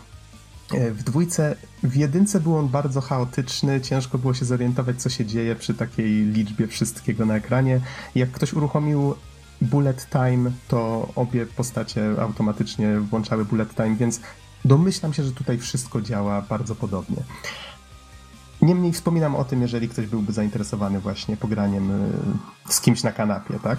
w dwójce, w jedynce był on bardzo chaotyczny, ciężko było się zorientować, co się dzieje przy takiej liczbie wszystkiego na ekranie. Jak ktoś uruchomił bullet time, to obie postacie automatycznie włączały bullet time, więc domyślam się, że tutaj wszystko działa bardzo podobnie. Niemniej wspominam o tym, jeżeli ktoś byłby zainteresowany właśnie pograniem e, z kimś na kanapie, tak?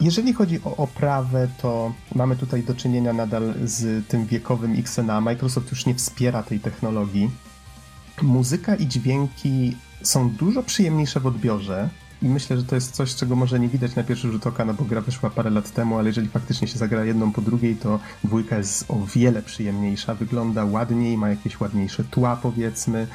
Jeżeli chodzi o oprawę, to mamy tutaj do czynienia nadal z tym wiekowym XNA. Microsoft już nie wspiera tej technologii. Muzyka i dźwięki są dużo przyjemniejsze w odbiorze. I myślę, że to jest coś, czego może nie widać na pierwszy rzut oka, no bo gra wyszła parę lat temu, ale jeżeli faktycznie się zagra jedną po drugiej, to dwójka jest o wiele przyjemniejsza, wygląda ładniej, ma jakieś ładniejsze tła powiedzmy.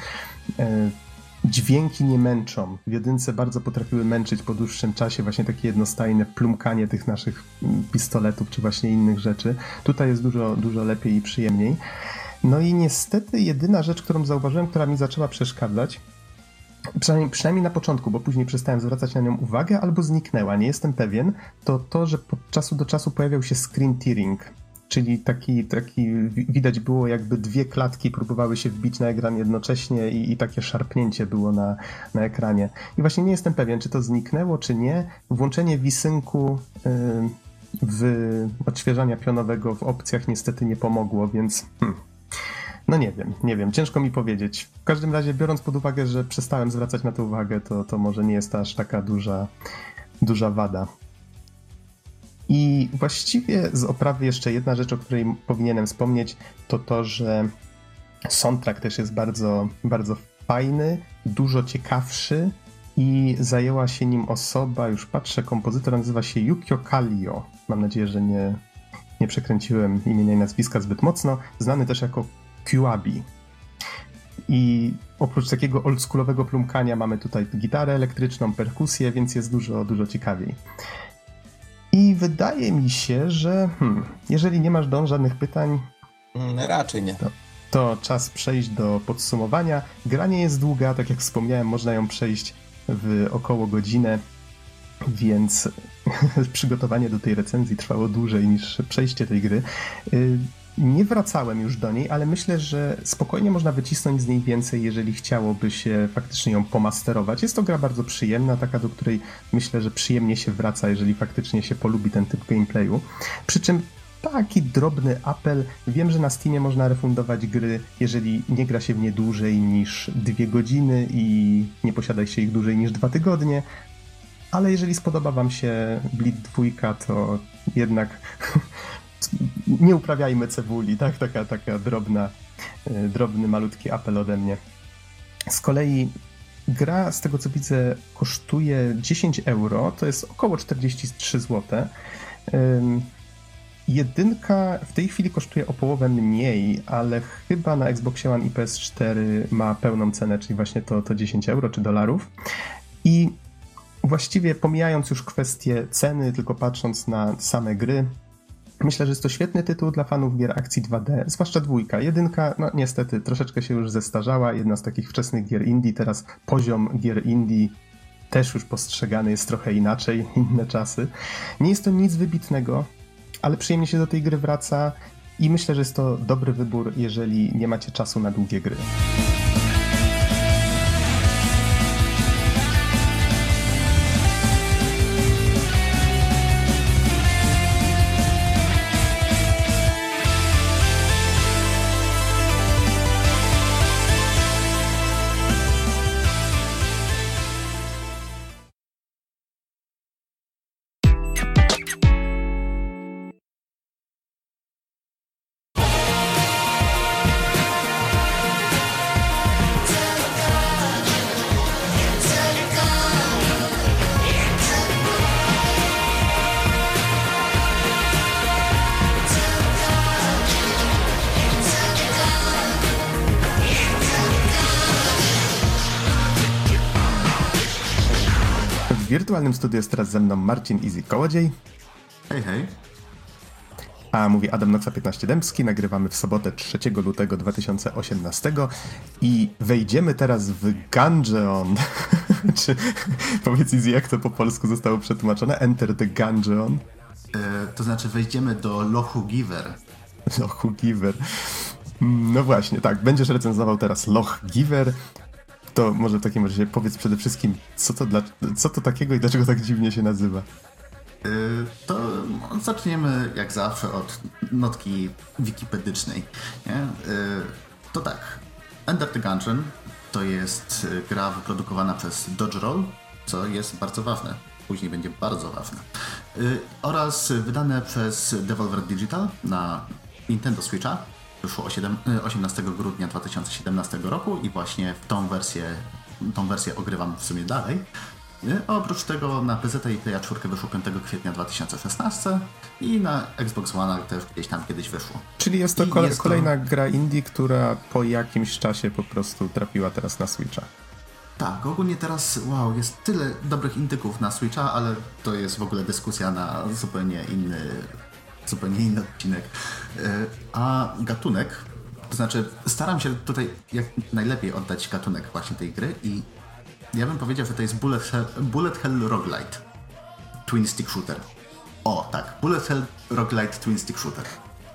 Dźwięki nie męczą. W jedynce bardzo potrafiły męczyć po dłuższym czasie właśnie takie jednostajne plumkanie tych naszych mm, pistoletów czy właśnie innych rzeczy. Tutaj jest dużo, dużo lepiej i przyjemniej. No i niestety jedyna rzecz, którą zauważyłem, która mi zaczęła przeszkadzać, przynajmniej, przynajmniej na początku, bo później przestałem zwracać na nią uwagę albo zniknęła, nie jestem pewien, to to, że od czasu do czasu pojawiał się screen tearing czyli taki, taki widać było jakby dwie klatki próbowały się wbić na ekran jednocześnie i, i takie szarpnięcie było na, na ekranie. I właśnie nie jestem pewien, czy to zniknęło, czy nie. Włączenie wisynku yy, w odświeżania pionowego w opcjach niestety nie pomogło, więc hmm. no nie wiem, nie wiem, ciężko mi powiedzieć. W każdym razie, biorąc pod uwagę, że przestałem zwracać na to uwagę, to, to może nie jest aż taka duża, duża wada. I właściwie z oprawy jeszcze jedna rzecz, o której powinienem wspomnieć, to to, że soundtrack też jest bardzo, bardzo fajny, dużo ciekawszy i zajęła się nim osoba, już patrzę, kompozytor nazywa się Yukio Kallio. Mam nadzieję, że nie, nie przekręciłem imienia i nazwiska zbyt mocno. Znany też jako Kiwabi. I oprócz takiego oldschoolowego plumkania mamy tutaj gitarę elektryczną, perkusję, więc jest dużo, dużo ciekawiej. I wydaje mi się, że hmm, jeżeli nie masz do żadnych pytań, Mm, Raczej nie. to, to czas przejść do podsumowania. Gra nie jest długa, tak jak wspomniałem, można ją przejść w około godzinę, więc *laughs* przygotowanie do tej recenzji trwało dłużej niż przejście tej gry. Nie wracałem już do niej, ale myślę, że spokojnie można wycisnąć z niej więcej, jeżeli chciałoby się faktycznie ją pomasterować. Jest to gra bardzo przyjemna, taka do której myślę, że przyjemnie się wraca, jeżeli faktycznie się polubi ten typ gameplayu. Przy czym taki drobny apel. Wiem, że na Steamie można refundować gry, jeżeli nie gra się w nie dłużej niż dwie godziny i nie posiada się ich dłużej niż dwa tygodnie. Ale jeżeli spodoba Wam się Bleed 2, to jednak nie uprawiajmy cebuli, tak? Taka, taka drobna, e, drobny, malutki apel ode mnie. Z kolei gra, z tego co widzę, kosztuje 10 euro, to jest około 43 zł. Jedynka w tej chwili kosztuje o połowę mniej, ale chyba na Xboxie One i PS4 ma pełną cenę, czyli właśnie to, to 10 euro czy dolarów. I właściwie pomijając już kwestię ceny, tylko patrząc na same gry, myślę, że jest to świetny tytuł dla fanów gier akcji 2D, zwłaszcza dwójka. Jedynka, no niestety, troszeczkę się już zestarzała, jedna z takich wczesnych gier indie, teraz poziom gier indie też już postrzegany jest trochę inaczej, *laughs* inne czasy. Nie jest to nic wybitnego, ale przyjemnie się do tej gry wraca i myślę, że jest to dobry wybór, jeżeli nie macie czasu na długie gry. Wirtualnym studiu jest teraz ze mną Marcin Easy Kołodziej, Hej, hej. a mówi Adam Noxa 15 Dębski. Nagrywamy w sobotę 3 lutego 2018 i wejdziemy teraz w Gungeon. *laughs* Czy powiedz Easy, jak to po polsku zostało przetłumaczone? Enter the Gungeon. E, to znaczy wejdziemy do Lochu Giver. Loch Giver. Mm, No właśnie, tak. Będziesz recenzował teraz Loch Giver. To może w takim razie powiedz przede wszystkim, co to, dla, co to takiego i dlaczego tak dziwnie się nazywa. E, To zaczniemy jak zawsze od notki wikipedycznej. E, To tak, Enter the Gungeon to jest e, gra wyprodukowana przez Dodge Roll, co jest bardzo ważne. Później będzie bardzo ważne. Oraz wydane przez Devolver Digital na Nintendo Switcha. Wyszło o siedem- e, 18 grudnia 2017 roku i właśnie tą wersję, tą wersję ogrywam w sumie dalej. A Oprócz tego na PC i Playa 4 wyszło 5 kwietnia 2016 i na Xbox One też gdzieś tam kiedyś wyszło. Czyli jest to, I kole- jest to- kolejna gra indie, która po jakimś czasie po prostu trafiła teraz na Switcha. Tak, ogólnie teraz, wow, jest tyle dobrych indyków na Switcha, ale to jest w ogóle dyskusja na zupełnie inny, zupełnie inny odcinek. Y, A gatunek, to znaczy staram się tutaj jak najlepiej oddać gatunek właśnie tej gry i ja bym powiedział, że to jest Bullet Hell, Bullet Hell Roguelite. Twin Stick Shooter. O, tak, Bullet Hell Roguelite Twin Stick Shooter.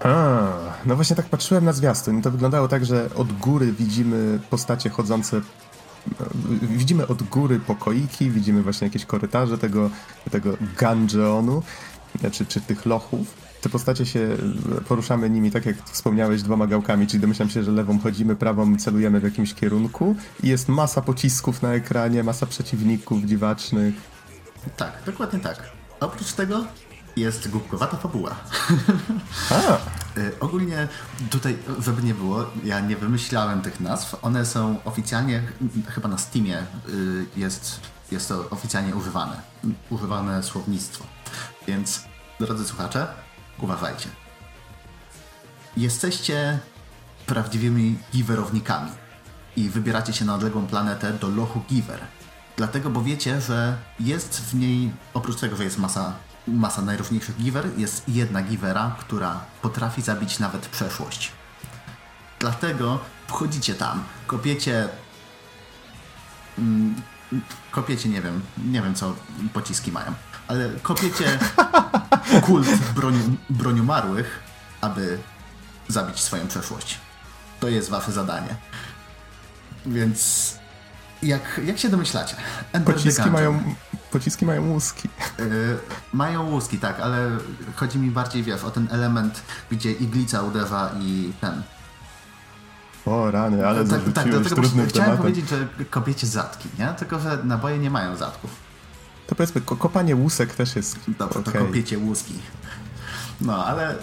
A, no właśnie tak patrzyłem na zwiastun. To wyglądało tak, że od góry widzimy postacie chodzące. Widzimy od góry pokoiki, widzimy właśnie jakieś korytarze tego, tego gungeonu, czy, czy tych lochów. Te postacie się, poruszamy nimi, tak jak wspomniałeś, dwoma gałkami, czyli domyślam się, że lewą chodzimy, prawą celujemy w jakimś kierunku i jest masa pocisków na ekranie, masa przeciwników dziwacznych. Tak, dokładnie tak. Oprócz tego jest głupkowata fabuła. A, Y, *laughs* Ogólnie tutaj, żeby nie było, ja nie wymyślałem tych nazw. One są oficjalnie, chyba na Steamie jest, jest to oficjalnie używane. Używane słownictwo. Więc, drodzy słuchacze, uważajcie. Jesteście prawdziwymi giverownikami i wybieracie się na odległą planetę do lochu Giver. Dlatego, bo wiecie, że jest w niej, oprócz tego, że jest masa masa najróżniejszych giver, jest jedna givera, która potrafi zabić nawet przeszłość. Dlatego wchodzicie tam, kopiecie mm, kopiecie, nie wiem, nie wiem co pociski mają, ale kopiecie *laughs* kult broni, broniumarłych, aby zabić swoją przeszłość. To jest wasze zadanie. Więc jak, jak się domyślacie? Enter pociski mają, pociski mają łuski. Yy, mają łuski, tak, ale chodzi mi bardziej, wiesz, o ten element, gdzie iglica uderza i ten... O rany, ale tak, tak, dlatego trudnym Chciałem tematem. powiedzieć, że kopiecie zatki, nie? Tylko, że naboje nie mają zatków. To powiedzmy, kopanie łusek też jest Dobrze, okay. to kopiecie łuski. No, ale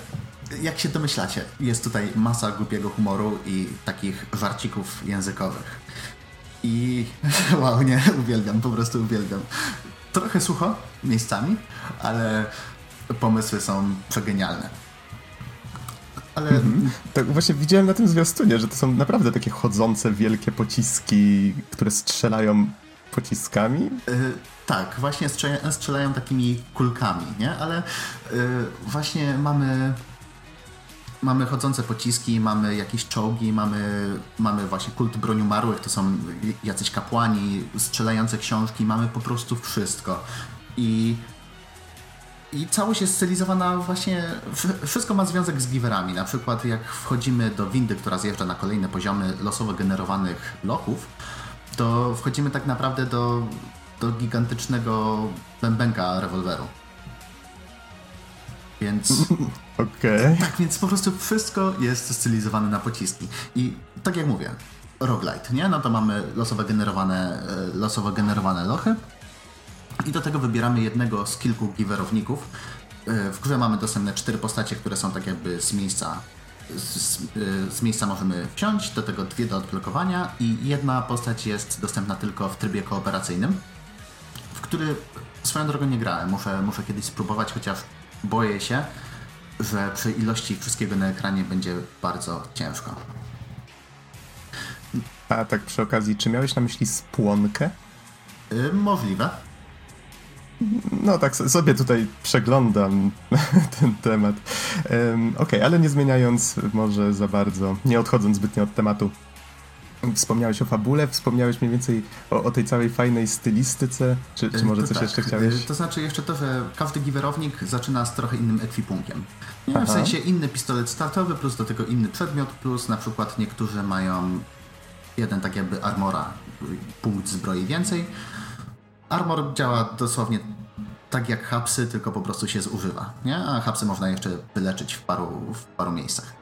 jak się domyślacie, jest tutaj masa głupiego humoru i takich żarcików językowych. I *laughs* wow, nie, uwielbiam, po prostu uwielbiam. Trochę sucho miejscami, ale pomysły są przegenialne. Ale... Mhm. Tak właśnie widziałem na tym zwiastunie, że to są naprawdę takie chodzące, wielkie pociski, które strzelają pociskami. Yy, tak, właśnie strzelają, strzelają takimi kulkami, nie? Ale yy, właśnie mamy mamy chodzące pociski, mamy jakieś czołgi, mamy, mamy właśnie kult broni umarłych, to są jacyś kapłani, strzelające książki, mamy po prostu wszystko. I, i całość jest stylizowana właśnie, wszystko ma związek z giverami. Na przykład jak wchodzimy do windy, która zjeżdża na kolejne poziomy losowo generowanych lochów, to wchodzimy tak naprawdę do, do gigantycznego bębenka rewolweru. Więc *laughs* Okej. Okay. Tak, więc po prostu wszystko jest stylizowane na pociski. I tak jak mówię, roguelite, nie? No to mamy losowo generowane, e, losowo generowane lochy i do tego wybieramy jednego z kilku giverowników. E, w grze mamy dostępne cztery postacie, które są tak jakby z miejsca z, e, z, miejsca możemy wziąć, do tego dwie do odblokowania i jedna postać jest dostępna tylko w trybie kooperacyjnym, w który swoją drogą nie grałem. Muszę, muszę kiedyś spróbować, chociaż boję się, że przy ilości wszystkiego na ekranie będzie bardzo ciężko. A tak przy okazji, czy miałeś na myśli spłonkę? Yy, możliwe. No tak sobie tutaj przeglądam *laughs* ten temat. Um, Okej, okay, ale nie zmieniając może za bardzo, nie odchodząc zbytnio od tematu, Wspomniałeś o fabule, wspomniałeś mniej więcej o, o tej całej fajnej stylistyce, czy, czy może to coś tak. jeszcze chciałeś? To znaczy jeszcze to, że każdy giwerownik zaczyna z trochę innym ekwipunkiem. Nie? W sensie inny pistolet startowy, plus do tego inny przedmiot, plus na przykład niektórzy mają jeden tak jakby armora, punkt zbroi więcej. Armor działa dosłownie tak jak hapsy, tylko po prostu się zużywa, nie? A hapsy można jeszcze wyleczyć w paru, w paru miejscach.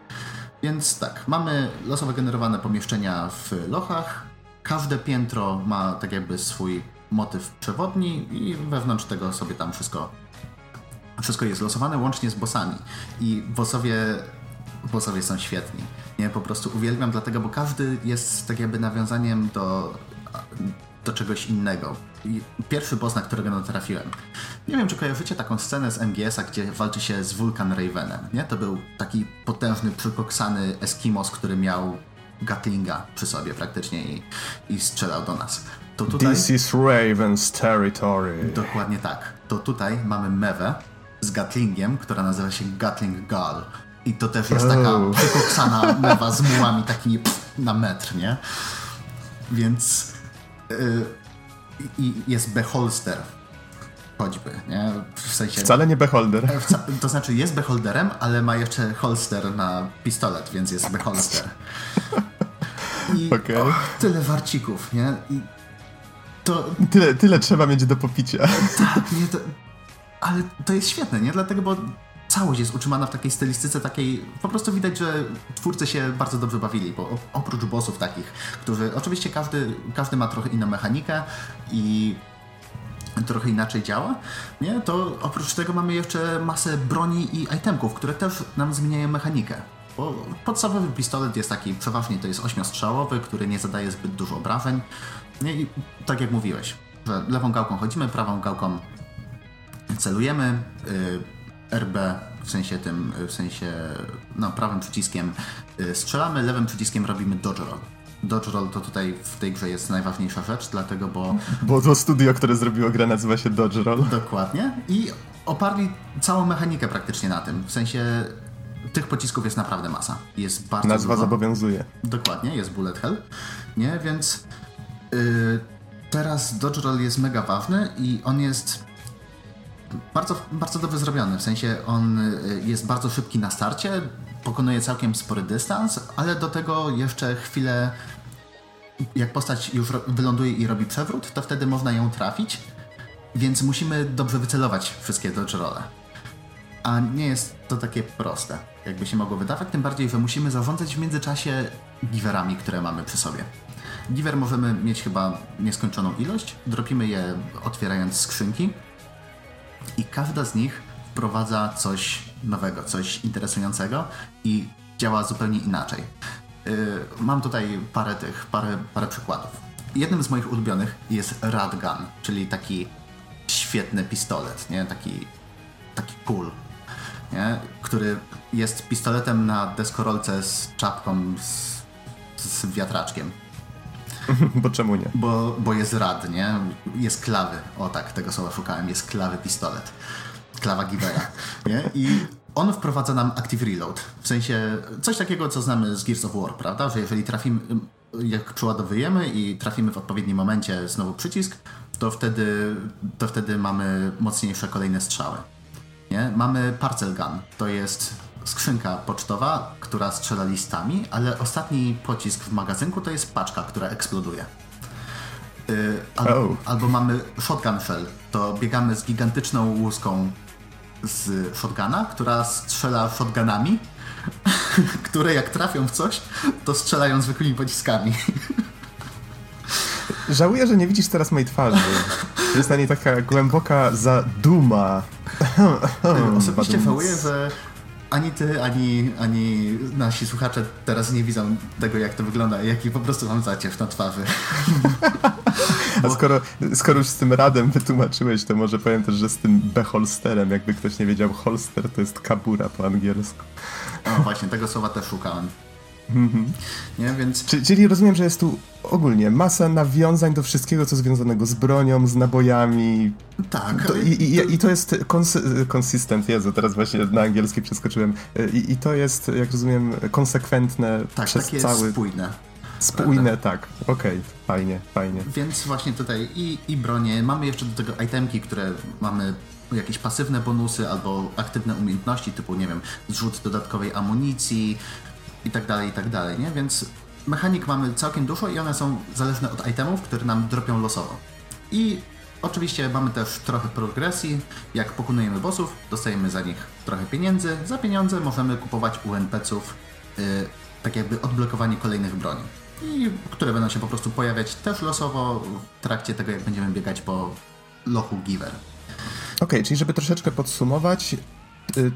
Więc tak, mamy losowo generowane pomieszczenia w lochach. Każde piętro ma tak jakby swój motyw przewodni i wewnątrz tego sobie tam wszystko wszystko jest losowane łącznie z bossami. I bossowie, bossowie są świetni. Nie, po prostu uwielbiam dlatego, bo każdy jest tak jakby nawiązaniem do, do czegoś innego. Pierwszy boss, na którego natrafiłem. Nie wiem, czy kojarzycie taką scenę z MGS-a, gdzie walczy się z Vulcan Ravenem, nie? To był taki potężny, przykoksany Eskimos, który miał Gatlinga przy sobie praktycznie i, i strzelał do nas. To tutaj... This is Raven's territory. Dokładnie tak. To tutaj mamy mewę z Gatlingiem, która nazywa się Gatling Gull. I to też jest taka oh. przykoksana *laughs* mewa z mułami takimi pff, na metr, nie? Więc... Yy, i jest beholster choćby, nie? W sensie... Wcale nie beholder. To znaczy jest beholderem, ale ma jeszcze holster na pistolet, więc jest beholster. I *laughs* okay. och, tyle warcików, nie? I to... Tyle, tyle trzeba mieć do popicia. Tak, nie, to... ale to jest świetne, nie? Dlatego, bo całość jest utrzymana w takiej stylistyce takiej, po prostu widać, że twórcy się bardzo dobrze bawili, bo oprócz bossów takich, którzy, oczywiście każdy, każdy ma trochę inną mechanikę i trochę inaczej działa, nie? to oprócz tego mamy jeszcze masę broni i itemków, które też nam zmieniają mechanikę. Bo podstawowy pistolet jest taki, przeważnie to jest ośmiostrzałowy, który nie zadaje zbyt dużo obrażeń. I tak jak mówiłeś, że lewą gałką chodzimy, prawą gałką celujemy, yy, RB w sensie tym, w sensie no, prawym przyciskiem yy, strzelamy, lewym przyciskiem robimy dodge roll. Dodge Roll to tutaj w tej grze jest najważniejsza rzecz, dlatego bo... *laughs* Bo to studio, które zrobiło grę nazywa się Dodge Roll. Dokładnie. I oparli całą mechanikę praktycznie na tym. W sensie tych pocisków jest naprawdę masa. Jest bardzo Nazwa dużo. zobowiązuje. Dokładnie, jest bullet hell. Nie, więc yy, teraz dodge roll jest mega ważny i on jest bardzo, bardzo dobrze zrobiony. W sensie on y, jest bardzo szybki na starcie, pokonuje całkiem spory dystans, ale do tego jeszcze chwilę jak postać już wyląduje i robi przewrót, to wtedy można ją trafić, więc musimy dobrze wycelować wszystkie dodge rolle. A nie jest to takie proste, jakby się mogło wydawać, tym bardziej, że musimy zarządzać w międzyczasie giverami, które mamy przy sobie. Giver możemy mieć chyba nieskończoną ilość, dropimy je otwierając skrzynki i każda z nich wprowadza coś nowego, coś interesującego i działa zupełnie inaczej. Yy, mam tutaj parę tych, parę, parę przykładów. Jednym z moich ulubionych jest Radgun, czyli taki świetny pistolet, nie? Taki, taki cool, nie? który jest pistoletem na deskorolce z czapką z, z wiatraczkiem. *laughs* Bo czemu nie? Bo, bo jest rad, nie? Jest klawy. O tak, tego słowa szukałem. Jest klawy pistolet. Klawa Givera, *laughs* nie? I on wprowadza nam Active Reload. W sensie coś takiego, co znamy z Gears of War, prawda? Że jeżeli trafimy, jak przeładowujemy i trafimy w odpowiednim momencie znowu przycisk, to wtedy, to wtedy mamy mocniejsze kolejne strzały. Nie? Mamy Parcel Gun. To jest skrzynka pocztowa, która strzela listami, ale ostatni pocisk w magazynku to jest paczka, która eksploduje. Yy, albo, Oh. albo mamy Shotgun Shell. To biegamy z gigantyczną łuską z shotguna, która strzela shotgunami, *laughs* które jak trafią w coś, to strzelają zwykłymi pociskami. Żałuję, że nie widzisz teraz mojej twarzy. Jest na niej taka głęboka zaduma. Osobiście Badum. żałuję, że ani ty, ani, ani nasi słuchacze teraz nie widzą tego, jak to wygląda, jaki po prostu mam zaciew na twarzy. *laughs* A skoro, skoro już z tym radem wytłumaczyłeś, to może powiem też, że z tym beholsterem, jakby ktoś nie wiedział, holster to jest kabura po angielsku. No właśnie, tego słowa też szukałem. Nie, więc Czy- Czyli rozumiem, że jest tu ogólnie masa nawiązań do wszystkiego, co związanego z bronią, z nabojami. tak. To, i, i, I to jest kons- consistent, Jezu, teraz właśnie na angielski przeskoczyłem. I, I to jest, jak rozumiem, konsekwentne tak, przez takie cały... spójne. Spójne, tak. Okej, fajnie, fajnie. Więc właśnie tutaj i, i bronie, mamy jeszcze do tego itemki, które mamy jakieś pasywne bonusy albo aktywne umiejętności, typu, nie wiem, zrzut dodatkowej amunicji i tak dalej, i tak dalej, nie? Więc mechanik mamy całkiem dużo i one są zależne od itemów, które nam dropią losowo. I oczywiście mamy też trochę progresji. Jak pokonujemy bossów, dostajemy za nich trochę pieniędzy. Za pieniądze możemy kupować u NPC-ów yy, tak jakby odblokowanie kolejnych broni. I które będą się po prostu pojawiać też losowo w trakcie tego, jak będziemy biegać po lochu Giver. Okej, czyli żeby troszeczkę podsumować, y,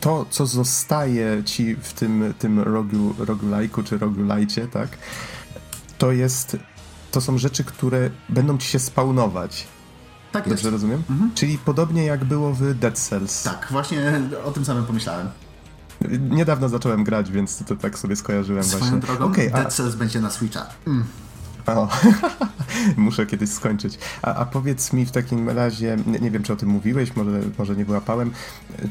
to, co zostaje ci w tym, tym rogu, roguelike'u czy roguelite, tak, to jest, to są rzeczy, które będą ci się spawnować. Tak jest. Dobrze rozumiem? Czyli podobnie jak było w Dead Cells. Tak, właśnie o tym samym pomyślałem. Niedawno zacząłem grać, więc to tak sobie skojarzyłem Swoją właśnie. drogą, a- Dead Cells będzie na Switcha. Mm. O, *laughs* muszę kiedyś skończyć. A, a powiedz mi w takim razie, nie, nie wiem czy o tym mówiłeś, może, może nie wyłapałem,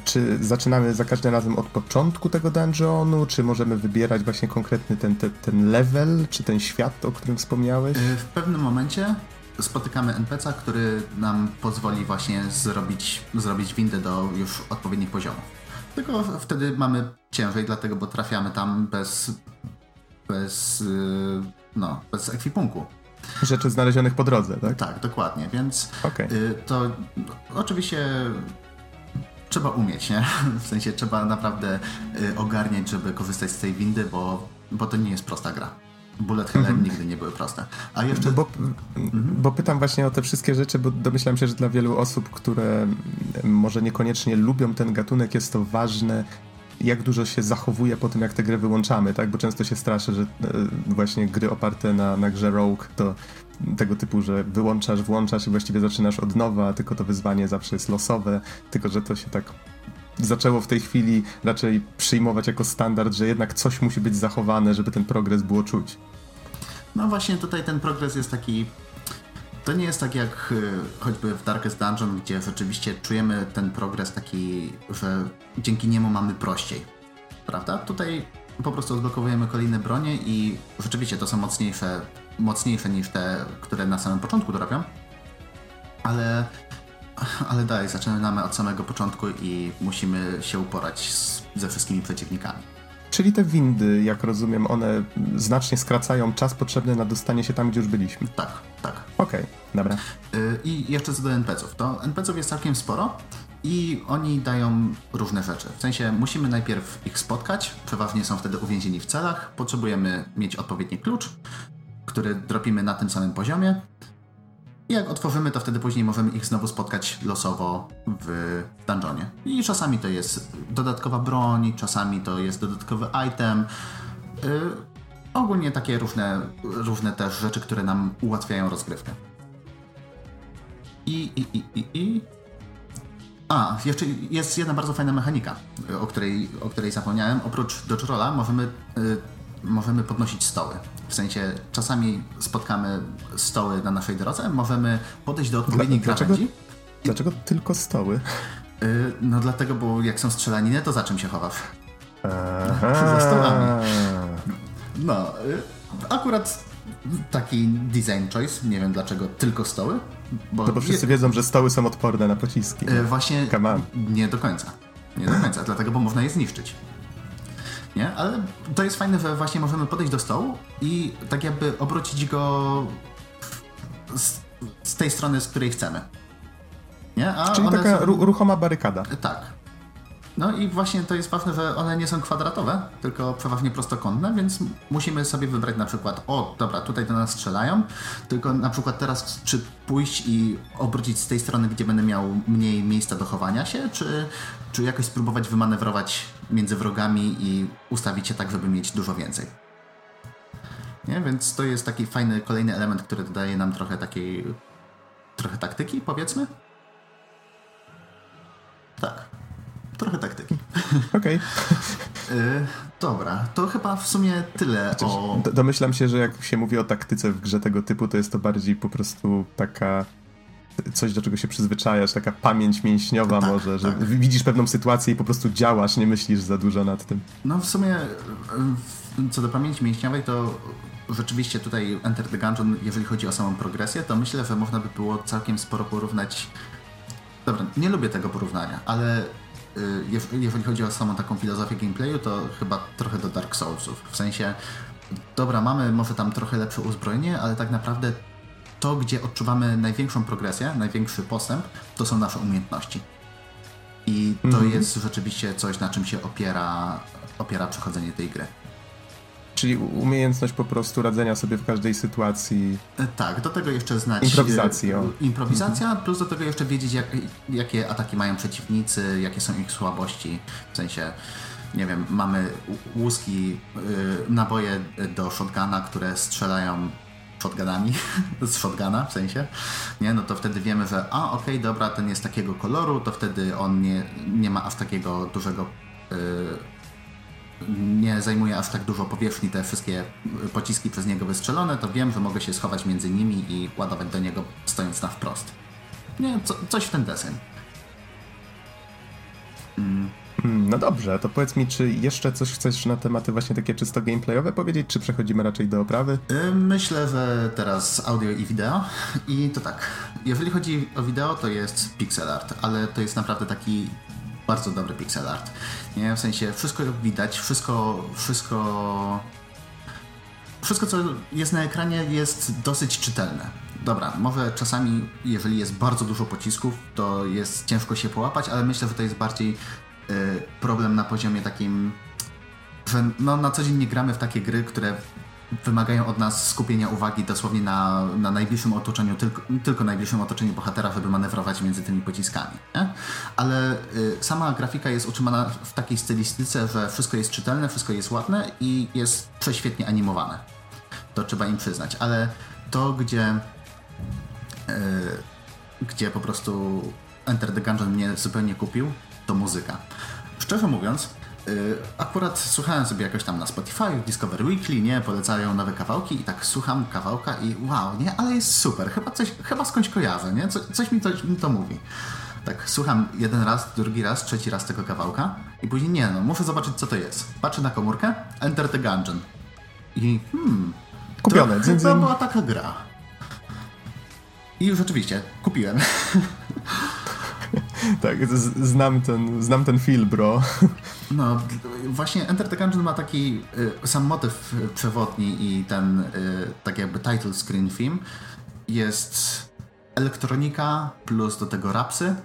czy zaczynamy za każdym razem od początku tego dungeonu, czy możemy wybierać właśnie konkretny ten, ten, ten level, czy ten świat, o którym wspomniałeś? Y, W pewnym momencie spotykamy NPC, który nam pozwoli właśnie zrobić, zrobić windę do już odpowiednich poziomów. Tylko wtedy mamy ciężej, dlatego bo trafiamy tam bez, bez, y, no, bez ekwipunku. Rzeczy znalezionych po drodze, tak? Tak, dokładnie, więc Okej. y, to oczywiście trzeba umieć, nie? W sensie trzeba naprawdę y, ogarniać, żeby korzystać z tej windy, bo, bo to nie jest prosta gra. Bullet Hell nigdy nie były proste. A jeszcze Bo, bo pytam właśnie o te wszystkie rzeczy, bo domyślam się, że dla wielu osób, które mm, może niekoniecznie lubią ten gatunek, jest to ważne, jak dużo się zachowuje po tym, jak te gry wyłączamy, tak? Bo często się straszę, że e, właśnie gry oparte na, na grze Rogue to tego typu, że wyłączasz, włączasz i właściwie zaczynasz od nowa, tylko to wyzwanie zawsze jest losowe, tylko że to się tak zaczęło w tej chwili raczej przyjmować jako standard, że jednak coś musi być zachowane, żeby ten progres było czuć. No właśnie tutaj ten progres jest taki to nie jest tak jak y, choćby w Darkest Dungeon, gdzie rzeczywiście czujemy ten progres taki, że dzięki niemu mamy prościej. Prawda? Tutaj po prostu odblokowujemy kolejne bronie i rzeczywiście to są mocniejsze, mocniejsze niż te, które na samym początku to robią. Ale, ale dalej zaczynamy od samego początku i musimy się uporać z, ze wszystkimi przeciwnikami. Czyli te windy, jak rozumiem, one znacznie skracają czas potrzebny na dostanie się tam, gdzie już byliśmy. Tak, tak. Okej, okay, dobra. Yy, I jeszcze co do NPC-ów. To NPC-ów jest całkiem sporo i oni dają różne rzeczy. W sensie musimy najpierw ich spotkać, przeważnie są wtedy uwięzieni w celach, potrzebujemy mieć odpowiedni klucz, który dropimy na tym samym poziomie. Jak otworzymy, to wtedy później możemy ich znowu spotkać losowo w dungeonie. I czasami to jest dodatkowa broń, czasami to jest dodatkowy item. Yy, ogólnie takie różne, różne też rzeczy, które nam ułatwiają rozgrywkę. I, i, i, i, i. A, jeszcze jest jedna bardzo fajna mechanika, o której, o której zapomniałem. Oprócz Dodge Rolla możemy, y, możemy podnosić stoły. W sensie czasami spotkamy stoły na naszej drodze, możemy podejść do odpowiednich Dla, dlaczego, Dlaczego tylko stoły? Y, no dlatego, bo jak są strzelaniny, to za czym się chowasz? *laughs* Za stołami. No, y, akurat taki design choice, nie wiem dlaczego tylko stoły. Bo, to bo wszyscy je... wiedzą, że stoły są odporne na pociski. Y, właśnie nie do końca. Nie do końca, dlatego, bo można je zniszczyć nie? Ale to jest fajne, że właśnie możemy podejść do stołu i tak jakby obrócić go z, z tej strony, z której chcemy. Nie? A Czyli taka są... ruchoma barykada. Tak. No i właśnie to jest ważne, że one nie są kwadratowe, tylko przeważnie prostokątne, więc musimy sobie wybrać na przykład, o dobra, tutaj do nas strzelają, tylko na przykład teraz czy pójść i obrócić z tej strony, gdzie będę miał mniej miejsca do chowania się, czy, czy jakoś spróbować wymanewrować między wrogami i ustawić się tak, żeby mieć dużo więcej. Nie? Więc to jest taki fajny kolejny element, który dodaje nam trochę takiej trochę taktyki, powiedzmy. Tak. Trochę taktyki. *laughs* Okej. Okay. *laughs* dobra, to chyba w sumie tyle Chociaż o... Domyślam się, że jak się mówi o taktyce w grze tego typu, to jest to bardziej po prostu taka coś, do czego się przyzwyczajasz, taka pamięć mięśniowa tak, może, że tak. widzisz pewną sytuację i po prostu działasz, nie myślisz za dużo nad tym. No w sumie co do pamięci mięśniowej, to rzeczywiście tutaj Enter the Gungeon, jeżeli chodzi o samą progresję, to myślę, że można by było całkiem sporo porównać Dobra, nie lubię tego porównania, ale Y, jeżeli chodzi o samą taką filozofię gameplayu, to chyba trochę do Dark Soulsów. W sensie, dobra, mamy może tam trochę lepsze uzbrojenie, ale tak naprawdę to, gdzie odczuwamy największą progresję, największy postęp, to są nasze umiejętności. I to mm -hmm. jest rzeczywiście coś, na czym się opiera, opiera przechodzenie tej gry. Czyli umiejętność po prostu radzenia sobie w każdej sytuacji. E, tak, do tego jeszcze znać. Improwizacji, o. Improwizacja, mhm. plus do tego jeszcze wiedzieć, jak, jakie ataki mają przeciwnicy, jakie są ich słabości. W sensie, nie wiem, mamy łuski, yy, naboje do shotguna, które strzelają shotgunami, *laughs* z shotguna w sensie, nie, no to wtedy wiemy, że a okej, okay, dobra, ten jest takiego koloru, to wtedy on nie, nie ma aż takiego dużego yy, nie zajmuje aż tak dużo powierzchni, te wszystkie pociski przez niego wystrzelone, to wiem, że mogę się schować między nimi i ładować do niego stojąc na wprost. Nie, co, coś w ten deseń. Mm. No dobrze, to powiedz mi, czy jeszcze coś chcesz na tematy właśnie takie czysto gameplayowe powiedzieć, czy przechodzimy raczej do oprawy? Y, myślę, że teraz audio i wideo. I to tak, jeżeli chodzi o wideo, to jest pixel art, ale to jest naprawdę taki bardzo dobry pixel art. Nie? W sensie wszystko widać, wszystko, wszystko, wszystko co jest na ekranie jest dosyć czytelne. Dobra, może czasami, jeżeli jest bardzo dużo pocisków, to jest ciężko się połapać, ale myślę, że to jest bardziej problem na poziomie takim, że no, na co dzień nie gramy w takie gry, które wymagają od nas skupienia uwagi dosłownie na, na najbliższym otoczeniu, tylko, tylko najbliższym otoczeniu bohatera, żeby manewrować między tymi pociskami. Nie? Ale y, sama grafika jest utrzymana w takiej stylistyce, że wszystko jest czytelne, wszystko jest ładne i jest prześwietnie animowane. To trzeba im przyznać. Ale to, gdzie, y, gdzie po prostu Enter the Gungeon mnie zupełnie kupił, to muzyka. Szczerze mówiąc, Y, akurat słuchałem sobie jakoś tam na Spotify, Discover Weekly, nie, polecają nowe kawałki i tak słucham kawałka i wow, nie, ale jest super, chyba coś, chyba skądś kojarzę, nie, Co, coś, mi to, mi to mówi. Tak, słucham jeden raz, drugi raz, trzeci raz tego kawałka i później nie, no, muszę zobaczyć co to jest. Patrzę na komórkę, Enter the Gungeon. I hmm, Kupione, to chyba była taka gra. I już oczywiście, kupiłem. *laughs* *laughs* Tak, znam ten, znam ten feel, bro. *laughs* No, właśnie Enter the Gungeon ma taki y, sam motyw y, przewodni i ten y, tak jakby title screen theme jest elektronika plus do tego rapsy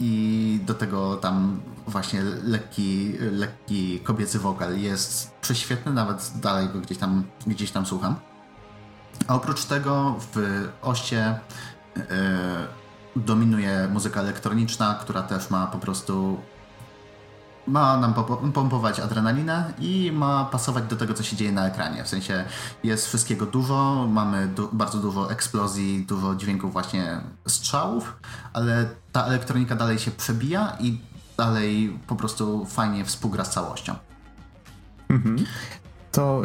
i do tego tam właśnie lekki, lekki kobiecy wokal jest prześwietny, nawet dalej go gdzieś tam, gdzieś tam słucham. A oprócz tego w oście y, dominuje muzyka elektroniczna, która też ma po prostu ma nam pompować adrenalinę i ma pasować do tego, co się dzieje na ekranie. W sensie jest wszystkiego dużo, mamy du- bardzo dużo eksplozji, dużo dźwięków właśnie strzałów, ale ta elektronika dalej się przebija i dalej po prostu fajnie współgra z całością. To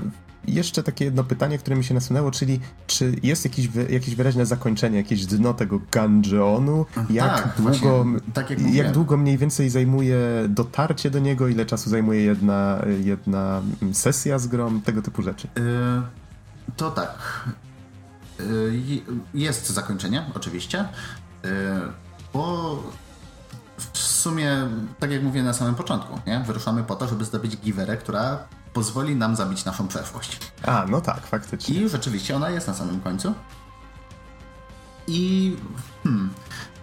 jeszcze takie jedno pytanie, które mi się nasunęło, czyli czy jest jakieś, jakieś wyraźne zakończenie, jakieś dno tego Gungeonu? Jak, tak, długo, właśnie, tak jak jak długo mniej więcej zajmuje dotarcie do niego? Ile czasu zajmuje jedna, jedna sesja z grą? Tego typu rzeczy. Y, to tak. Y, je- jest zakończenie, oczywiście. Y, bo w sumie, tak jak mówię na samym początku, nie? wyruszamy po to, żeby zdobyć giwerę, która pozwoli nam zabić naszą przeszłość. A, no tak, faktycznie. I rzeczywiście ona jest na samym końcu. I hmm,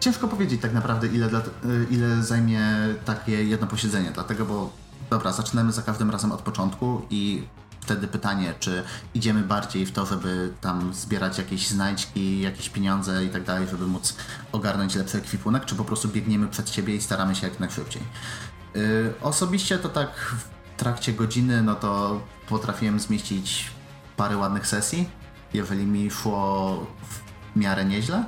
ciężko powiedzieć tak naprawdę, ile, dla, y, ile zajmie takie jedno posiedzenie, dlatego, bo dobra, zaczynamy za każdym razem od początku i wtedy pytanie, czy idziemy bardziej w to, żeby tam zbierać jakieś znajdźki, jakieś pieniądze i tak dalej, żeby móc ogarnąć lepszy ekwipunek, czy po prostu biegniemy przed siebie i staramy się jak najszybciej. Y, osobiście to tak trakcie godziny, no to potrafiłem zmieścić parę ładnych sesji, jeżeli mi szło w miarę nieźle.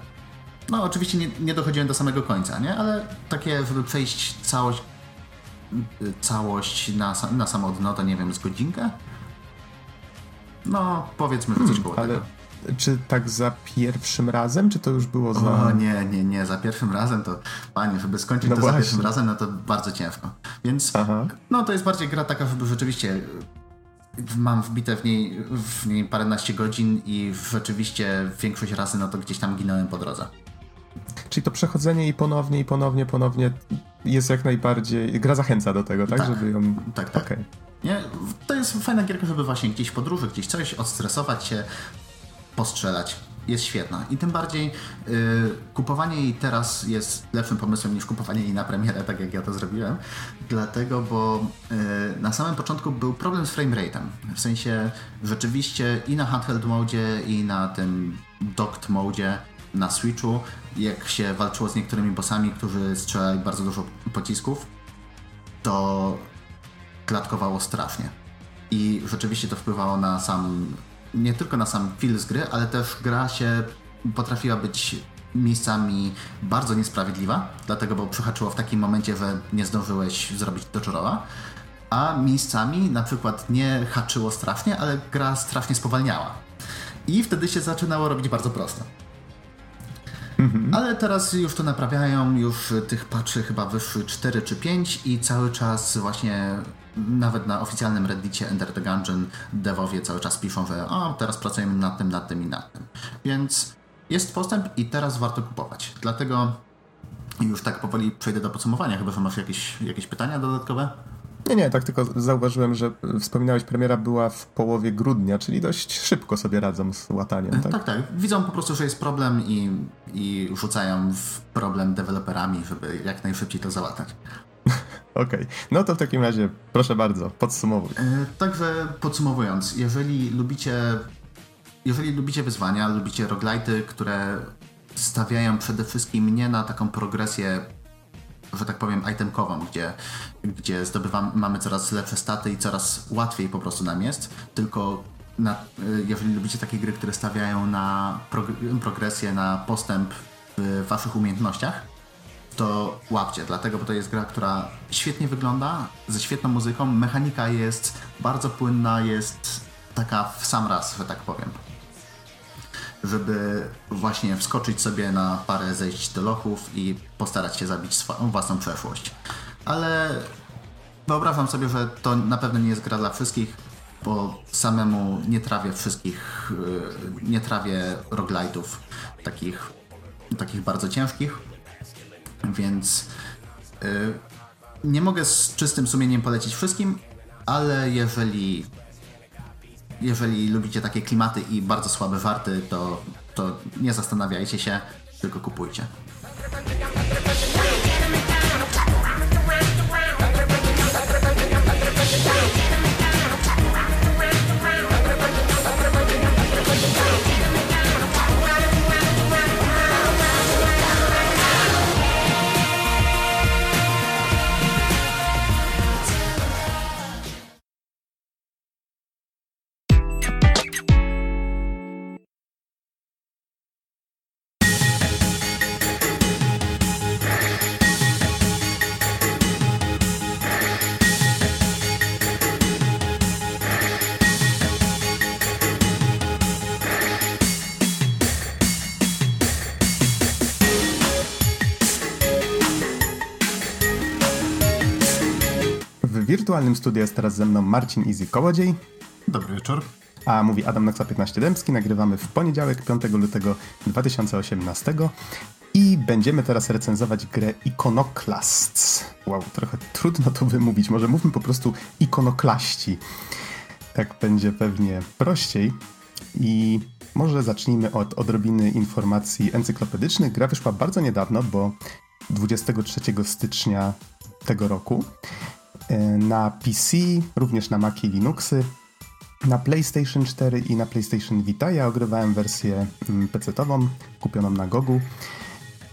No oczywiście nie, nie dochodziłem do samego końca, nie? Ale takie, żeby przejść całość, całość na, na samo dno, to nie wiem, z godzinkę? No, powiedzmy, że coś koło Ale tego. Czy tak za pierwszym razem, czy to już było za... O nie, nie, nie, za pierwszym razem to, panie, żeby skończyć No to za właśnie. pierwszym razem, no to bardzo ciężko. Więc Aha. no to jest bardziej gra taka, żeby rzeczywiście mam wbite w niej, w niej paręnaście godzin i rzeczywiście większość razy no to gdzieś tam ginąłem po drodze. Czyli to przechodzenie i ponownie, i ponownie, ponownie jest jak najbardziej... Gra zachęca do tego, tak? Tak. Żeby ją... Tak, tak. Okej. Nie? To jest fajna gierka, żeby właśnie gdzieś w podróży, gdzieś coś, odstresować się, postrzelać. Jest świetna. I tym bardziej y, kupowanie jej teraz jest lepszym pomysłem niż kupowanie jej na premierę, tak jak ja to zrobiłem. Dlatego, bo y, na samym początku był problem z framerate'em. W sensie rzeczywiście i na handheld modzie, i na tym docked modzie na Switchu, jak się walczyło z niektórymi bossami, którzy strzelali bardzo dużo pocisków, to klatkowało strasznie. I rzeczywiście to wpływało na sam, nie tylko na sam feel z gry, ale też gra się potrafiła być miejscami bardzo niesprawiedliwa, dlatego, bo przyhaczyło w takim momencie, że nie zdążyłeś zrobić doczoroła, a miejscami na przykład nie haczyło strasznie, ale gra strasznie spowalniała. I wtedy się zaczynało robić bardzo prosto. Ale teraz już to naprawiają, już tych patchy chyba wyszły 4 czy 5 i cały czas właśnie nawet na oficjalnym reddicie Enter the Gungeon devowie cały czas piszą, że o, teraz pracujemy nad tym, nad tym i nad tym. Więc jest postęp i teraz warto kupować. Dlatego już tak powoli przejdę do podsumowania, chyba że masz jakieś, jakieś pytania dodatkowe? Nie, nie, tak tylko zauważyłem, że wspominałeś, premiera była w połowie grudnia, czyli dość szybko sobie radzą z łataniem, tak? Tak, tak. Widzą po prostu, że jest problem i, i rzucają w problem deweloperami, żeby jak najszybciej to załatać. *laughs* Okej, no to w takim razie proszę bardzo, podsumowuj. E, Także podsumowując, jeżeli lubicie, jeżeli lubicie wyzwania, lubicie roguelite'y, które stawiają przede wszystkim nie na taką progresję, że tak powiem, itemkową, gdzie, gdzie zdobywamy, mamy coraz lepsze staty i coraz łatwiej po prostu nam jest, tylko na, e, jeżeli lubicie takie gry, które stawiają na prog- progresję, na postęp w waszych umiejętnościach, to łapcie, dlatego, bo to jest gra, która świetnie wygląda, ze świetną muzyką, mechanika jest bardzo płynna, jest taka w sam raz, że tak powiem. Żeby właśnie wskoczyć sobie na parę zejść do lochów i postarać się zabić swoją własną przeszłość. Ale wyobrażam sobie, że to na pewno nie jest gra dla wszystkich, bo samemu nie trawię wszystkich, yy, nie trawię roguelite'ów takich, takich bardzo ciężkich, więc yy, nie mogę z czystym sumieniem polecić wszystkim, ale jeżeli jeżeli lubicie takie klimaty i bardzo słabe warty, to, to nie zastanawiajcie się, tylko kupujcie. Wirtualnym studiu jest teraz ze mną Marcin Easy Kołodziej, Dobry wieczór. a mówi Adam Noxa 15 Dębski. Nagrywamy w poniedziałek 5 lutego 2018 i będziemy teraz recenzować grę Iconoclasts. Wow, trochę trudno to wymówić, może mówmy po prostu ikonoklaści. Tak będzie pewnie prościej. I może zacznijmy od odrobiny informacji encyklopedycznych. Gra wyszła bardzo niedawno, bo 23 stycznia tego roku na PC, również na Maci Linuxy, na PlayStation 4 i na PlayStation Vita. Ja ogrywałem wersję mm, PC-tową, kupioną na Gogu.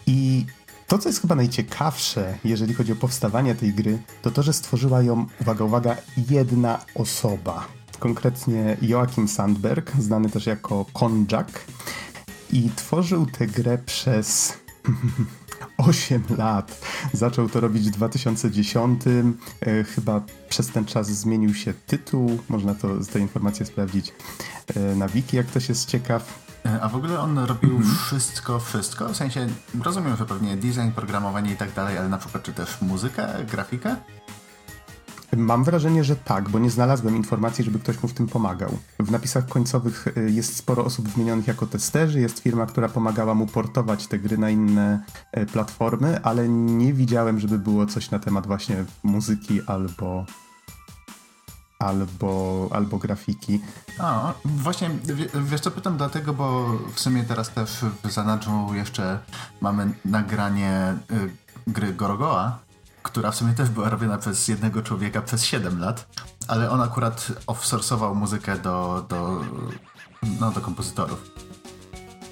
I to, co jest chyba najciekawsze, jeżeli chodzi o powstawanie tej gry, to to, że stworzyła ją, uwaga, uwaga, jedna osoba. Konkretnie Joachim Sandberg, znany też jako Konjak. I tworzył tę grę przez *laughs* 8 lat. Zaczął to robić w 2010. E, chyba przez ten czas zmienił się tytuł. Można to, te informacje sprawdzić e, na wiki, jak ktoś jest ciekaw. E, A w ogóle on robił wszystko, wszystko? W sensie, rozumiem, że pewnie design, programowanie i tak dalej, ale na przykład czy też muzykę, grafikę? Mam wrażenie, że tak, bo nie znalazłem informacji, żeby ktoś mu w tym pomagał. W napisach końcowych y, jest sporo osób wymienionych jako testerzy, jest firma, która pomagała mu portować te gry na inne y, platformy, ale nie widziałem, żeby było coś na temat właśnie muzyki albo albo, albo grafiki. A, właśnie, wie- wiesz co, pytam dlatego, bo w sumie teraz też w zanadrzu jeszcze mamy nagranie y, gry Gorogoa, która w sumie też była robiona przez jednego człowieka przez 7 lat, ale on akurat offsourcował muzykę do, do, no, do kompozytorów.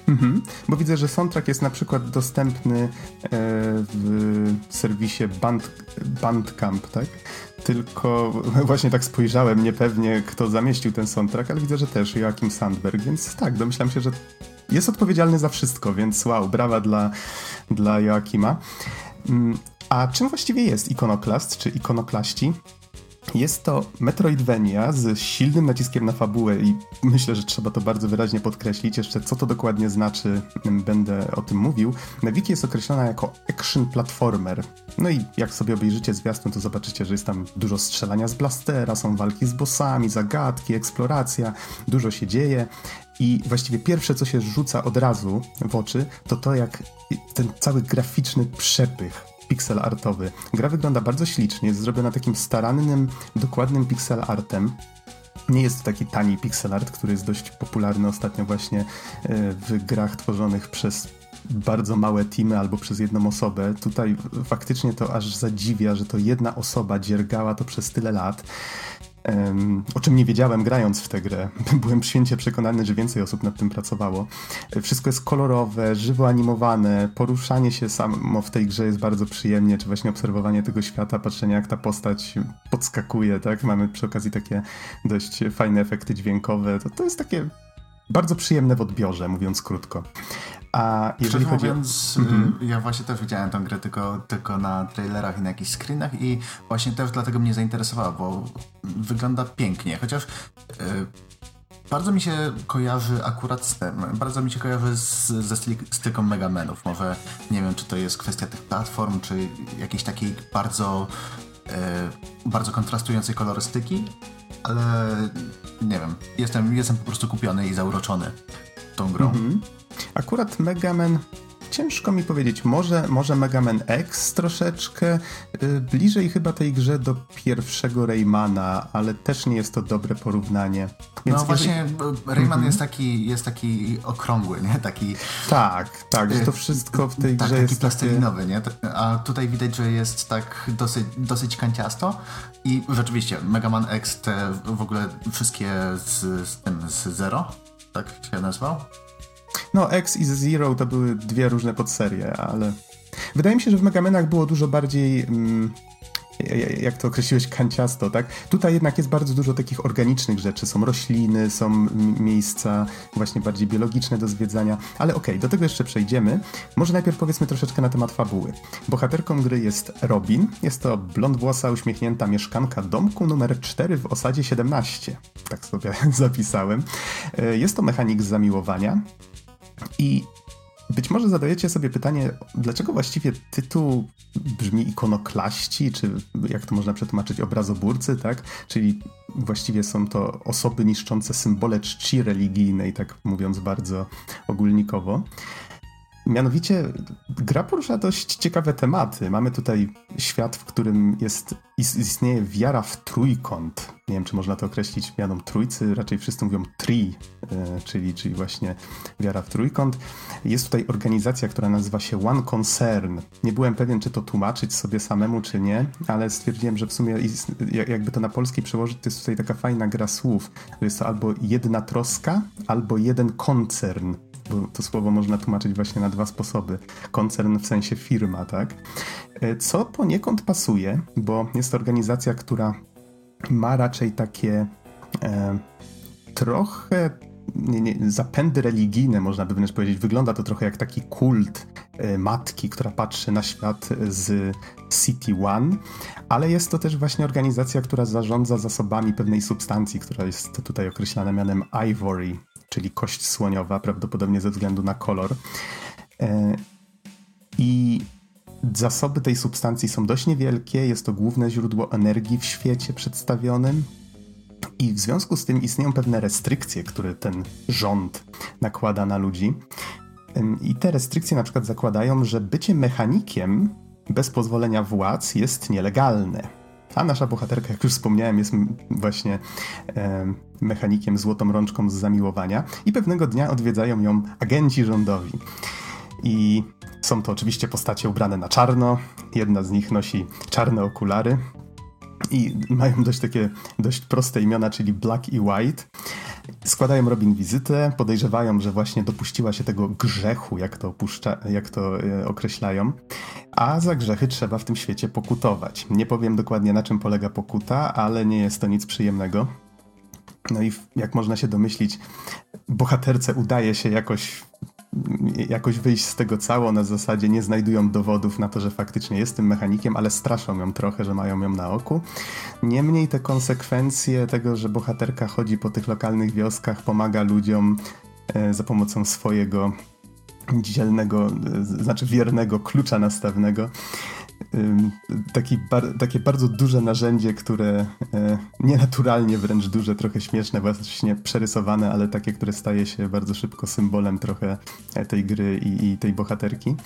Mhm, bo widzę, że soundtrack jest na przykład dostępny e, w serwisie Band, Bandcamp, tak? Tylko *laughs* właśnie tak spojrzałem niepewnie, kto zamieścił ten soundtrack, ale widzę, że też Joachim Sandberg, więc tak, domyślam się, że jest odpowiedzialny za wszystko, więc wow, brawa dla, dla Joachima. Mm, A czym właściwie jest Iconoclast, czy Ikonoklaści? Jest to Metroidvania z silnym naciskiem na fabułę i myślę, że trzeba to bardzo wyraźnie podkreślić. Jeszcze co to dokładnie znaczy, m, będę o tym mówił. Na wiki jest określona jako action platformer. No i jak sobie obejrzycie zwiastun, to zobaczycie, że jest tam dużo strzelania z blastera, są walki z bossami, zagadki, eksploracja, dużo się dzieje. I właściwie pierwsze, co się rzuca od razu w oczy, to to, jak ten cały graficzny przepych pixel artowy. Gra wygląda bardzo ślicznie, jest zrobiona takim starannym, dokładnym pixel artem. Nie jest to taki tani pixel art, który jest dość popularny ostatnio właśnie e, w grach tworzonych przez bardzo małe teamy albo przez jedną osobę. Tutaj faktycznie to aż zadziwia, że to jedna osoba dziergała to przez tyle lat. O czym nie wiedziałem grając w tę grę. *laughs* Byłem święcie przekonany, że więcej osób nad tym pracowało. E, Wszystko jest kolorowe, żywo animowane, poruszanie się samo w tej grze jest bardzo przyjemnie, czy właśnie obserwowanie tego świata, patrzenie jak ta postać podskakuje, tak? Mamy przy okazji takie dość fajne efekty dźwiękowe. To, to jest takie bardzo przyjemne w odbiorze, mówiąc krótko. A jeżeli Szczerze chodzi mówiąc, o... mhm. ja właśnie też widziałem tą grę tylko, tylko na trailerach i na jakichś screenach i właśnie też dlatego mnie zainteresowała, bo wygląda pięknie, chociaż yy, bardzo mi się kojarzy akurat z tym, bardzo mi się kojarzy z, ze styliką Megamenów. Może nie wiem, czy to jest kwestia tych platform, czy jakiejś takiej bardzo, yy, bardzo kontrastującej kolorystyki, ale nie wiem, jestem, jestem po prostu kupiony i zauroczony tą grą. Mhm. Akurat Mega Man ciężko mi powiedzieć. Może, może Mega Man X troszeczkę yy, bliżej chyba tej grze do pierwszego Raymana, ale też nie jest to dobre porównanie. Więc no właśnie Rayman mm -hmm. jest, taki, jest taki okrągły, nie? Taki... Tak, tak, że to wszystko w tej tak, grze taki jest plastelinowy, nie? A tutaj widać, że jest tak dosyć, dosyć kanciasto i rzeczywiście Mega Man X te w ogóle wszystkie z, z tym, z Zero, tak się nazywał? No, X i Zero to były dwie różne podserie, ale wydaje mi się, że w Megamenach było dużo bardziej. Mm, jak to określiłeś, kanciasto, tak? Tutaj jednak jest bardzo dużo takich organicznych rzeczy. Są rośliny, są miejsca właśnie bardziej biologiczne do zwiedzania, ale okej, okay, do tego jeszcze przejdziemy. Może najpierw powiedzmy troszeczkę na temat fabuły. Bohaterką gry jest Robin. Jest to blondwłosa, uśmiechnięta mieszkanka domku numer 4 w osadzie 17. Tak sobie *laughs* zapisałem. E, jest to mechanik zamiłowania. I być może zadajecie sobie pytanie, dlaczego właściwie tytuł brzmi ikonoklaści, czy jak to można przetłumaczyć, obrazoburcy, tak? Czyli właściwie są to osoby niszczące symbole czci religijnej, tak mówiąc bardzo ogólnikowo. Mianowicie gra porusza dość ciekawe tematy. Mamy tutaj świat, w którym jest, istnieje wiara w trójkąt. Nie wiem, czy można to określić mianą trójcy, raczej wszyscy mówią tri, e, czyli, czyli właśnie wiara w trójkąt. Jest tutaj organizacja, która nazywa się One Concern. Nie byłem pewien, czy to tłumaczyć sobie samemu, czy nie, ale stwierdziłem, że w sumie jakby to na polski przełożyć, to jest tutaj taka fajna gra słów. Jest to albo jedna troska, albo jeden koncern bo to słowo można tłumaczyć właśnie na dwa sposoby. Koncern w sensie firma, tak? E, co poniekąd pasuje, bo jest to organizacja, która ma raczej takie e, trochę nie, nie, zapędy religijne, można by wręcz powiedzieć. Wygląda to trochę jak taki kult e, matki, która patrzy na świat z City One, ale jest to też właśnie organizacja, która zarządza zasobami pewnej substancji, która jest tutaj określana mianem Ivory, czyli kość słoniowa, prawdopodobnie ze względu na kolor. E, I zasoby tej substancji są dość niewielkie, jest to główne źródło energii w świecie przedstawionym. I w związku z tym istnieją pewne restrykcje, które ten rząd nakłada na ludzi. I te restrykcje na przykład zakładają, że bycie mechanikiem bez pozwolenia władz jest nielegalne. A nasza bohaterka, jak już wspomniałem, jest właśnie e, mechanikiem złotą rączką z zamiłowania i pewnego dnia odwiedzają ją agenci rządowi. I są to oczywiście postacie ubrane na czarno. Jedna z nich nosi czarne okulary i mają dość takie dość proste imiona, czyli Black i White. Składają Robin wizytę, podejrzewają, że właśnie dopuściła się tego grzechu, jak to, opuszcza, jak to e, określają, a za grzechy trzeba w tym świecie pokutować. Nie powiem dokładnie na czym polega pokuta, ale nie jest to nic przyjemnego. No i jak można się domyślić, bohaterce udaje się jakoś jakoś wyjść z tego cało, na zasadzie nie znajdują dowodów na to, że faktycznie jest tym mechanikiem, ale straszą ją trochę, że mają ją na oku. Niemniej te konsekwencje tego, że bohaterka chodzi po tych lokalnych wioskach, pomaga ludziom e, za pomocą swojego dzielnego, e, znaczy wiernego klucza nastawnego, taki bar, takie bardzo duże narzędzie, które e, nienaturalnie wręcz duże, trochę śmieszne, właśnie przerysowane, ale takie, które staje się bardzo szybko symbolem trochę e, tej gry i, i tej bohaterki.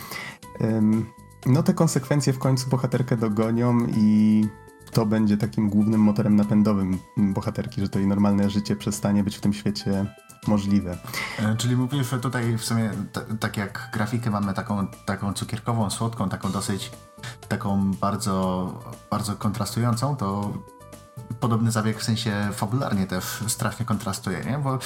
No te konsekwencje w końcu bohaterkę dogonią i to będzie takim głównym motorem napędowym bohaterki, że to jej normalne życie przestanie być w tym świecie możliwe. E, czyli mówisz, że tutaj w sumie tak jak grafikę mamy taką, taką cukierkową, słodką, taką dosyć, taką bardzo, bardzo kontrastującą, to podobny zabieg w sensie fabularnie też strasznie kontrastuje, nie? Bo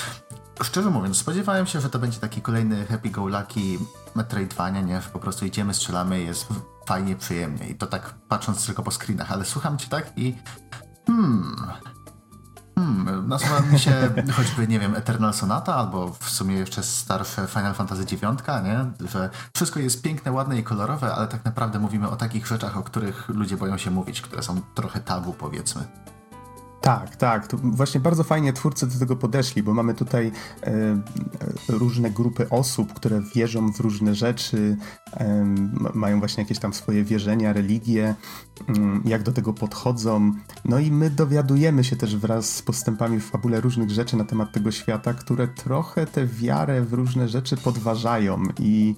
szczerze mówiąc, spodziewałem się, że to będzie taki kolejny happy-go-lucky Metroidvania, nie? Że po prostu idziemy, strzelamy, jest fajnie, przyjemnie. I to tak patrząc tylko po screenach, ale słucham cię tak i hmm, Hmm, nasuwa mi się *laughs* choćby, nie wiem, Eternal Sonata, albo w sumie jeszcze starsze Final Fantasy IX, nie? Że wszystko jest piękne, ładne i kolorowe, ale tak naprawdę mówimy o takich rzeczach, o których ludzie boją się mówić, które są trochę tabu, powiedzmy. Tak, tak. To właśnie bardzo fajnie twórcy do tego podeszli, bo mamy tutaj e, różne grupy osób, które wierzą w różne rzeczy, e, mają właśnie jakieś tam swoje wierzenia, religie, mm, jak do tego podchodzą. No i my dowiadujemy się też wraz z postępami w fabule różnych rzeczy na temat tego świata, które trochę tę wiarę w różne rzeczy podważają i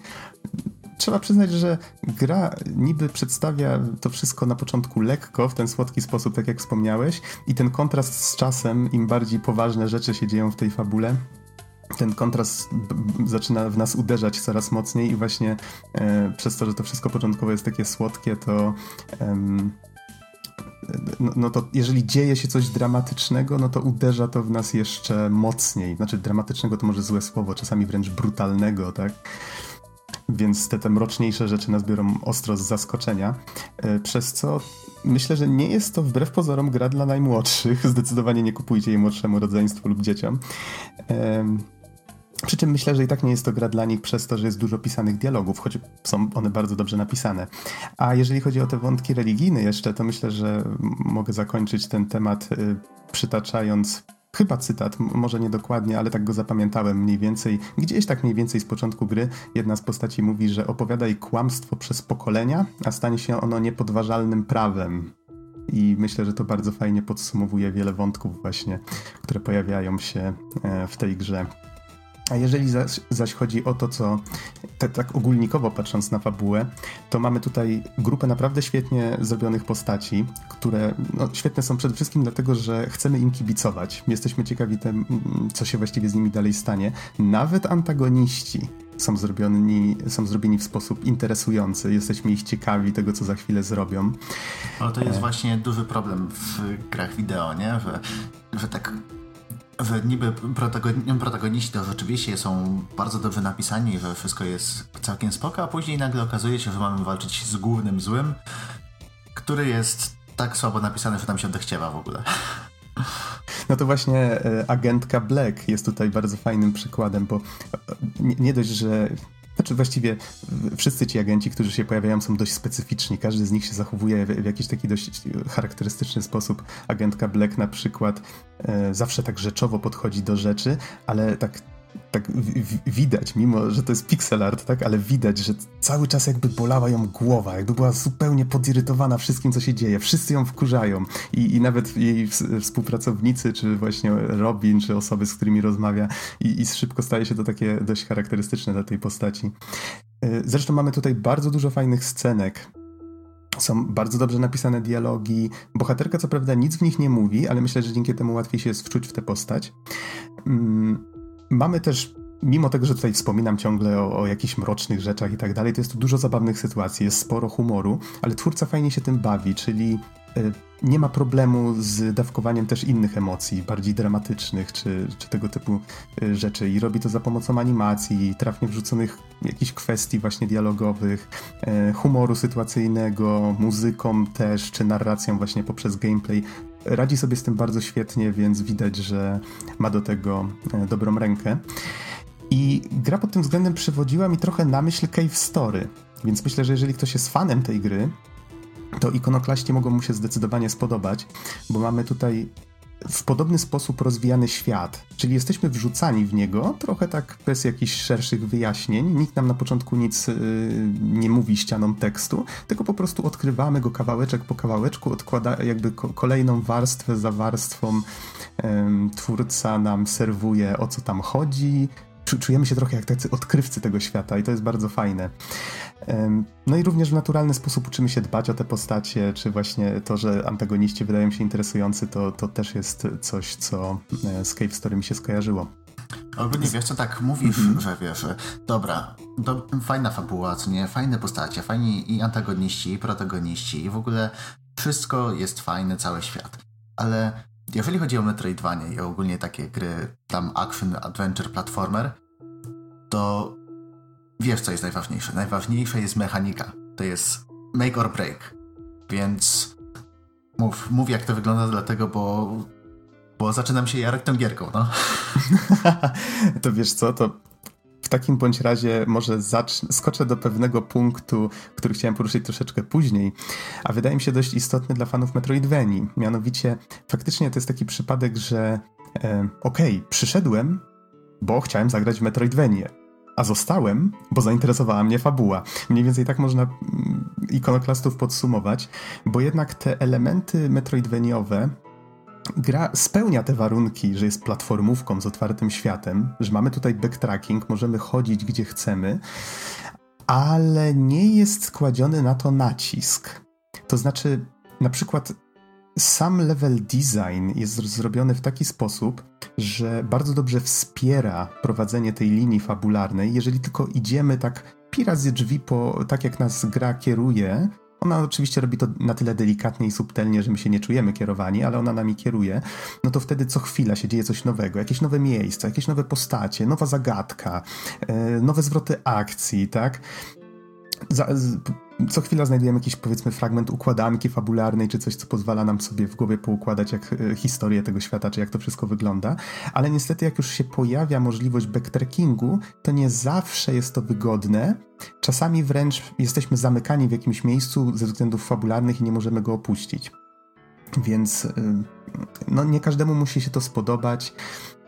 trzeba przyznać, że gra niby przedstawia to wszystko na początku lekko, w ten słodki sposób, tak jak wspomniałeś, i ten kontrast z czasem, im bardziej poważne rzeczy się dzieją w tej fabule, ten kontrast zaczyna w nas uderzać coraz mocniej i właśnie e, przez to, że to wszystko początkowo jest takie słodkie, to no, no, to jeżeli dzieje się coś dramatycznego, no to uderza to w nas jeszcze mocniej. Znaczy dramatycznego to może złe słowo, czasami wręcz brutalnego, tak? Więc te, te mroczniejsze rzeczy nas biorą ostro z zaskoczenia, e, przez co myślę, że nie jest to wbrew pozorom gra dla najmłodszych. *laughs* Zdecydowanie nie kupujcie jej młodszemu rodzeństwu lub dzieciom. Przy czym myślę, że i tak nie jest to gra dla nich przez to, że jest dużo pisanych dialogów, choć są one bardzo dobrze napisane. A jeżeli chodzi o te wątki religijne jeszcze, to myślę, że mogę zakończyć ten temat y, przytaczając chyba cytat, może nie dokładnie, ale tak go zapamiętałem mniej więcej. Gdzieś tak mniej więcej z początku gry jedna z postaci mówi, że opowiadaj kłamstwo przez pokolenia, a stanie się ono niepodważalnym prawem. I myślę, że to bardzo fajnie podsumowuje wiele wątków właśnie, które pojawiają się e, w tej grze. A jeżeli zaś, zaś, chodzi o to, co te, tak ogólnikowo patrząc na fabułę, to mamy tutaj grupę naprawdę świetnie zrobionych postaci, które no, świetne są przede wszystkim dlatego, że chcemy im kibicować. Jesteśmy ciekawi, tem, co się właściwie z nimi dalej stanie. Nawet antagoniści są zrobieni, są zrobieni w sposób interesujący. Jesteśmy ich ciekawi tego, co za chwilę zrobią. Ale to jest e... właśnie duży problem w grach wideo, nie? Że, że tak że niby protagoniści to rzeczywiście są bardzo dobrze napisani, że wszystko jest całkiem spoko, a później nagle okazuje się, że mamy walczyć z głównym złym, który jest tak słabo napisany, że tam się odechciewa w ogóle. No to właśnie e, agentka Black jest tutaj bardzo fajnym przykładem, bo e, nie, nie dość, że znaczy właściwie wszyscy ci agenci, którzy się pojawiają są dość specyficzni. Każdy z nich się zachowuje w, w jakiś taki dość charakterystyczny sposób. Agentka Black na przykład e, zawsze tak rzeczowo podchodzi do rzeczy, ale tak tak widać, mimo że to jest pixel art, tak, ale widać, że cały czas jakby bolała ją głowa, jakby była zupełnie podirytowana wszystkim, co się dzieje. Wszyscy ją wkurzają i, i nawet jej współpracownicy, czy właśnie Robin, czy osoby, z którymi rozmawia i, i szybko staje się to takie dość charakterystyczne dla tej postaci. E, zresztą mamy tutaj bardzo dużo fajnych scenek, są bardzo dobrze napisane dialogi. Bohaterka, co prawda, nic w nich nie mówi, ale myślę, że dzięki temu łatwiej się jest wczuć w tę postać. Mm, Mamy też, mimo tego, że tutaj wspominam ciągle o, o jakichś mrocznych rzeczach i tak dalej, to jest tu dużo zabawnych sytuacji, jest sporo humoru, ale twórca fajnie się tym bawi, czyli y, nie ma problemu z dawkowaniem też innych emocji, bardziej dramatycznych, czy, czy tego typu y, rzeczy. I robi to za pomocą animacji, trafnie wrzuconych jakichś kwestii właśnie dialogowych, y, humoru sytuacyjnego, muzyką też, czy narracją właśnie poprzez gameplay radzi sobie z tym bardzo świetnie, więc widać, że ma do tego e, dobrą rękę. I gra pod tym względem przywodziła mi trochę na myśl Cave Story, więc myślę, że jeżeli ktoś jest fanem tej gry, to ikonoklaści mogą mu się zdecydowanie spodobać, bo mamy tutaj w podobny sposób rozwijany świat, czyli jesteśmy wrzucani w niego, trochę tak bez jakichś szerszych wyjaśnień. Nikt nam na początku nic yy, nie mówi ścianą tekstu, tylko po prostu odkrywamy go kawałeczek po kawałeczku, odkłada jakby ko kolejną warstwę za warstwą. Yy, twórca nam serwuje o co tam chodzi, czujemy się trochę jak tacy odkrywcy tego świata i to jest bardzo fajne. No i również w naturalny sposób uczymy się dbać o te postacie, czy właśnie to, że antagoniści wydają się interesujący, to, to też jest coś, co e, z Cave Story mi się skojarzyło. Ogólnie wiesz co, tak mówisz, mm -hmm. że wiesz, dobra, do, fajna fabuła, co nie, fajne postacie, fajni i antagoniści, i protagoniści, i w ogóle wszystko jest fajne, cały świat. Ale jeżeli chodzi o Metroidvania i ogólnie takie gry, tam action, adventure, platformer, to wiesz, co jest najważniejsze. Najważniejsza jest mechanika. To jest make or break. Więc mów, mów jak to wygląda, dlatego, bo Bo zaczynam się jarek tą gierką, no. *laughs* to wiesz co, to w takim bądź razie może skoczę do pewnego punktu, który chciałem poruszyć troszeczkę później, a wydaje mi się dość istotny dla fanów Metroidvanii. Mianowicie, faktycznie to jest taki przypadek, że e, okej, okay, przyszedłem, bo chciałem zagrać w Metroidvanię, a zostałem, bo zainteresowała mnie fabuła. Mniej więcej tak można mm, ikonoklastów podsumować, bo jednak te elementy metroidveniowe gra spełnia te warunki, że jest platformówką z otwartym światem, że mamy tutaj backtracking, możemy chodzić gdzie chcemy, ale nie jest kładziony na to nacisk. To znaczy, na przykład sam level design jest zrobiony w taki sposób, że bardzo dobrze wspiera prowadzenie tej linii fabularnej, jeżeli tylko idziemy tak pirazy drzwi po, tak jak nas gra kieruje, ona oczywiście robi to na tyle delikatnie i subtelnie, że my się nie czujemy kierowani, ale ona nami kieruje. No to wtedy co chwila się dzieje coś nowego, jakieś nowe miejsca, jakieś nowe postacie, nowa zagadka, e, nowe zwroty akcji, tak? Za, co chwila znajdujemy jakiś, powiedzmy, fragment układanki fabularnej, czy coś, co pozwala nam sobie w głowie poukładać jak e, historię tego świata, czy jak to wszystko wygląda. Ale niestety, jak już się pojawia możliwość backtrackingu, to nie zawsze jest to wygodne. Czasami wręcz jesteśmy zamykani w jakimś miejscu ze względów fabularnych i nie możemy go opuścić. Więc e, no, nie każdemu musi się to spodobać.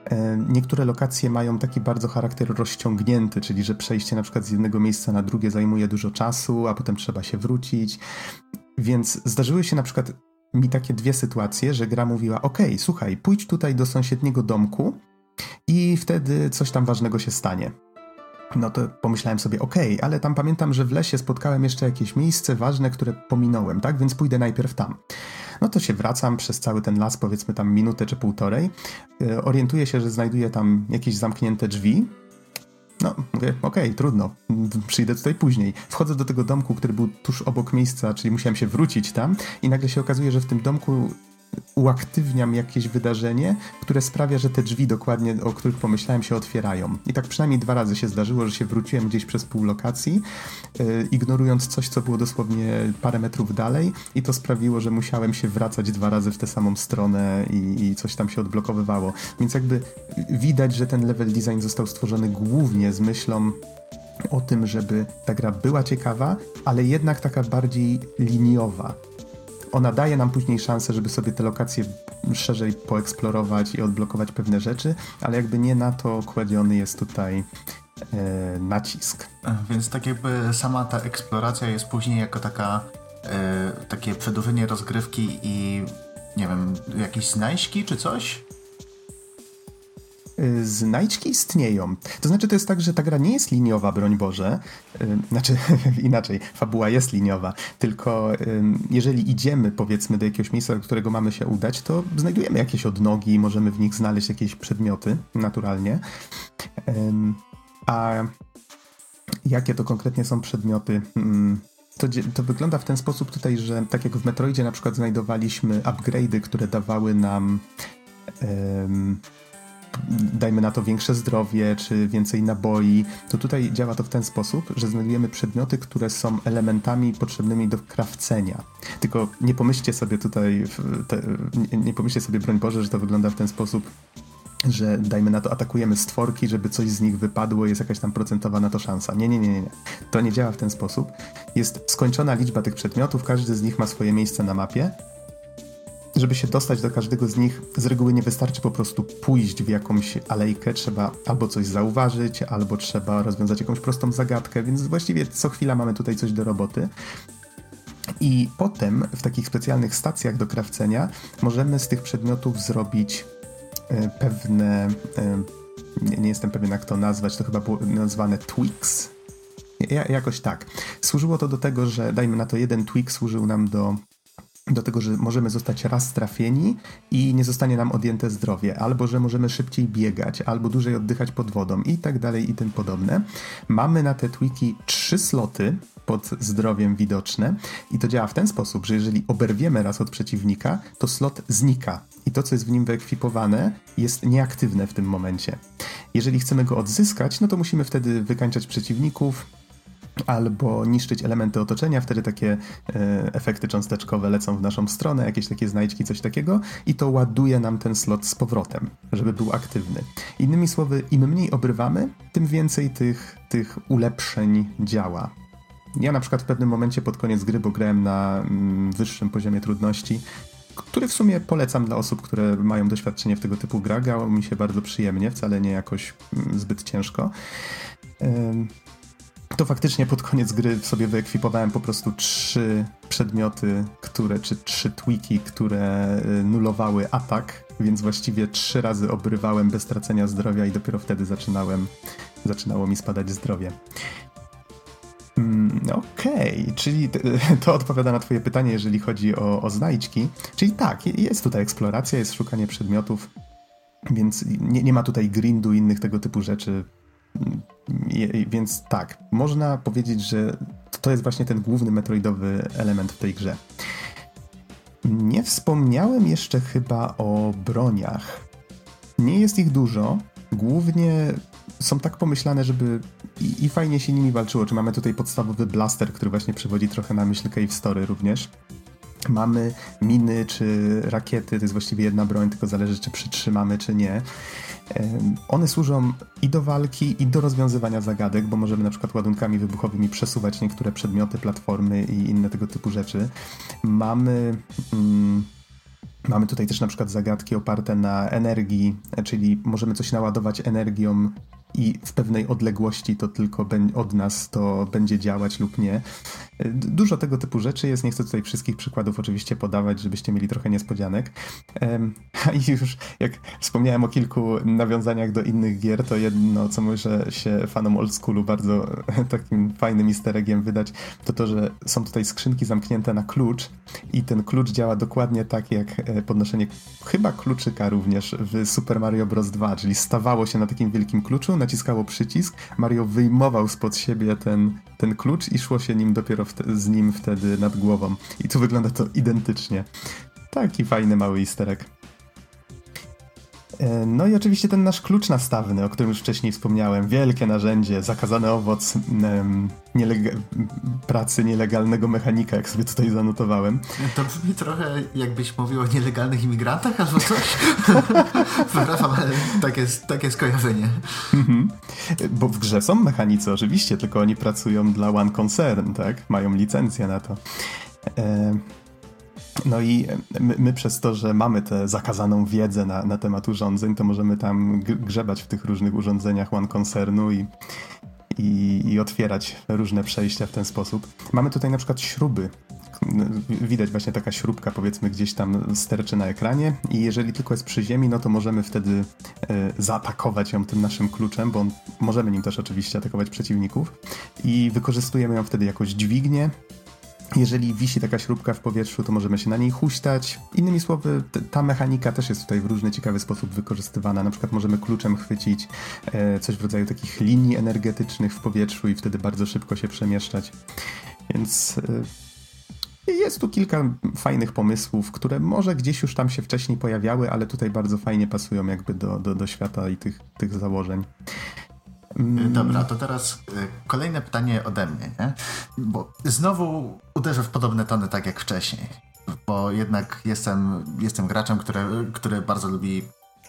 E, niektóre lokacje mają taki bardzo charakter rozciągnięty, czyli że przejście na przykład z jednego miejsca na drugie zajmuje dużo czasu, a potem trzeba się wrócić. Więc zdarzyły się na przykład mi takie dwie sytuacje, że gra mówiła: OK, słuchaj, pójdź tutaj do sąsiedniego domku i wtedy coś tam ważnego się stanie. No to pomyślałem sobie, okay, ale tam pamiętam, że w lesie spotkałem jeszcze jakieś miejsce ważne, które pominąłem, tak? Więc pójdę najpierw tam. No to się wracam przez cały ten las, powiedzmy tam minutę czy półtorej. E, orientuję się, że znajduję tam jakieś zamknięte drzwi. No, mówię, okej, okay, trudno, przyjdę tutaj później. Wchodzę do tego domku, który był tuż obok miejsca, czyli musiałem się wrócić tam i nagle się okazuje, że w tym domku uaktywniam jakieś wydarzenie, które sprawia, że te drzwi dokładnie, o których pomyślałem, się otwierają. I tak przynajmniej dwa razy się zdarzyło, że się wróciłem gdzieś przez pół lokacji, yy, ignorując coś, co było dosłownie parę metrów dalej i to sprawiło, że musiałem się wracać dwa razy w tę samą stronę i, i coś tam się odblokowywało. Więc jakby widać, że ten level design został stworzony głównie z myślą o tym, żeby ta gra była ciekawa, ale jednak taka bardziej liniowa ona daje nam później szansę, żeby sobie te lokacje szerzej poeksplorować i odblokować pewne rzeczy, ale jakby nie na to kładziony jest tutaj e, nacisk. Więc tak jakby sama ta eksploracja jest później jako taka e, takie przedłużenie rozgrywki i nie wiem, jakieś znajdźki czy coś? Y, znajdźki istnieją. To znaczy, to jest tak, że ta gra nie jest liniowa, broń Boże. Y, znaczy, *laughs* inaczej, fabuła jest liniowa, tylko jeżeli idziemy, powiedzmy, do jakiegoś miejsca, do którego mamy się udać, to znajdujemy jakieś odnogi, możemy w nich znaleźć jakieś przedmioty, naturalnie. A jakie to konkretnie są przedmioty? Mm, to, to, wygląda w ten sposób tutaj, że tak jak w Metroidzie na przykład znajdowaliśmy upgrade'y, które dawały nam dajmy na to większe zdrowie, czy więcej naboi, to tutaj działa to w ten sposób, że znajdujemy przedmioty, które są elementami potrzebnymi do krawcenia. Tylko nie pomyślcie sobie tutaj, te, nie, nie pomyślcie sobie, broń Boże, że to wygląda w ten sposób, że dajmy na to atakujemy stworki, żeby coś z nich wypadło, jest jakaś tam procentowa na to szansa. Nie, nie, nie, nie. To nie działa w ten sposób. Jest skończona liczba tych przedmiotów, każdy z nich ma swoje miejsce na mapie żeby się dostać do każdego z nich, z reguły nie wystarczy po prostu pójść w jakąś alejkę, trzeba albo coś zauważyć, albo trzeba rozwiązać jakąś prostą zagadkę, więc właściwie co chwila mamy tutaj coś do roboty. I potem w takich specjalnych stacjach do krawcenia możemy z tych przedmiotów zrobić e, pewne. E, nie, jestem pewien, jak to nazwać, to chyba było nazwane tweaks. Ja, jakoś tak. Służyło to do tego, że dajmy na to jeden tweak służył nam do do tego, że możemy zostać raz trafieni i nie zostanie nam odjęte zdrowie, albo że możemy szybciej biegać, albo dłużej oddychać pod wodą i tak dalej i tym podobne. Mamy na te tweaki trzy sloty pod zdrowiem widoczne i to działa w ten sposób, że jeżeli oberwiemy raz od przeciwnika, to slot znika i to, co jest w nim wyekwipowane, jest nieaktywne w tym momencie. Jeżeli chcemy go odzyskać, no to musimy wtedy wykańczać przeciwników, albo niszczyć elementy otoczenia, wtedy takie e, efekty cząsteczkowe lecą w naszą stronę, jakieś takie znajdźki, coś takiego i to ładuje nam ten slot z powrotem, żeby był aktywny. Innymi słowy, im mniej obrywamy, tym więcej tych, tych ulepszeń działa. Ja na przykład w pewnym momencie pod koniec gry, bo grałem na mm, wyższym poziomie trudności, który w sumie polecam dla osób, które mają doświadczenie w tego typu grach. Grało mi się bardzo przyjemnie, wcale nie jakoś mm, zbyt ciężko. To faktycznie pod koniec gry sobie wyekwipowałem po prostu trzy przedmioty, które, czy trzy tweaki, które y, nulowały atak, więc właściwie trzy razy obrywałem bez tracenia zdrowia i dopiero wtedy zaczynałem, zaczynało mi spadać zdrowie. Mm, Okej, okay. czyli *laughs* to odpowiada na Twoje pytanie, jeżeli chodzi o, o znajdźki. Czyli tak, jest tutaj eksploracja, jest szukanie przedmiotów, więc nie, nie ma tutaj grindu innych tego typu rzeczy. Więc tak, można powiedzieć, że to jest właśnie ten główny metroidowy element w tej grze. Nie wspomniałem jeszcze chyba o broniach. Nie jest ich dużo. Głównie są tak pomyślane, żeby i, i, fajnie się nimi walczyło. Czy mamy tutaj podstawowy blaster, który właśnie przywodzi trochę na myśl Cave Story również. Mamy miny czy rakiety, to jest właściwie jedna broń, tylko zależy czy przytrzymamy czy nie. One służą i do walki, i do rozwiązywania zagadek, bo możemy na przykład ładunkami wybuchowymi przesuwać niektóre przedmioty, platformy i inne tego typu rzeczy. Mamy. Mm, Mamy tutaj też na przykład zagadki oparte na energii, czyli możemy coś naładować energią i w pewnej odległości to tylko od nas to będzie działać lub nie. Dużo tego typu rzeczy jest, nie chcę tutaj wszystkich przykładów oczywiście podawać, żebyście mieli trochę niespodzianek. *laughs* I już jak wspomniałem o kilku nawiązaniach do innych gier, to jedno, co może się fanom old schoolu bardzo *laughs* takim fajnym easter eggiem wydać, to to, że są tutaj skrzynki zamknięte na klucz i ten klucz działa dokładnie tak jak e, podnoszenie chyba kluczyka również w Super Mario Bros. 2, czyli stawało się na takim wielkim kluczu, naciskało przycisk, Mario wyjmował spod siebie ten, ten klucz i szło się nim dopiero z nim wtedy nad głową. I tu wygląda to identycznie. Taki fajny mały. E, no i oczywiście ten nasz klucz nastawny, o którym już wcześniej wspomniałem. Wielkie narzędzie, zakazany owoc nielega pracy nielegalnego mechanika, jak sobie tutaj zanotowałem. To brzmi trochę jakbyś mówił o nielegalnych imigrantach albo coś. *laughs* *laughs* Przepraszam, ale takie, takie skojarzenie. Mhm. Bo w grze są mechanicy oczywiście, tylko oni pracują dla One Concern, tak? Mają licencję na to. E no i my, my, przez to, że mamy tę zakazaną wiedzę na, na temat urządzeń, to możemy tam grzebać w tych różnych urządzeniach One Concernu i, i, i otwierać różne przejścia w ten sposób. Mamy tutaj na przykład śruby. Widać właśnie taka śrubka powiedzmy gdzieś tam sterczy na ekranie i jeżeli tylko jest przy ziemi, no to możemy wtedy e, zaatakować ją tym naszym kluczem, bo on, możemy nim też oczywiście atakować przeciwników i wykorzystujemy ją wtedy jakoś dźwignię jeżeli wisi taka śrubka w powietrzu, to możemy się na niej huśtać. Innymi słowy, ta mechanika też jest tutaj w różny ciekawy sposób wykorzystywana. Na przykład możemy kluczem chwycić e, coś w rodzaju takich linii energetycznych w powietrzu i wtedy bardzo szybko się przemieszczać. Więc e, jest tu kilka fajnych pomysłów, które może gdzieś już tam się wcześniej pojawiały, ale tutaj bardzo fajnie pasują jakby do, do, do świata i tych, tych założeń. Mm. Dobra, to teraz e, kolejne pytanie ode mnie, nie? Bo znowu uderzę w podobne tony tak jak wcześniej, bo jednak jestem, jestem graczem, który, który bardzo lubi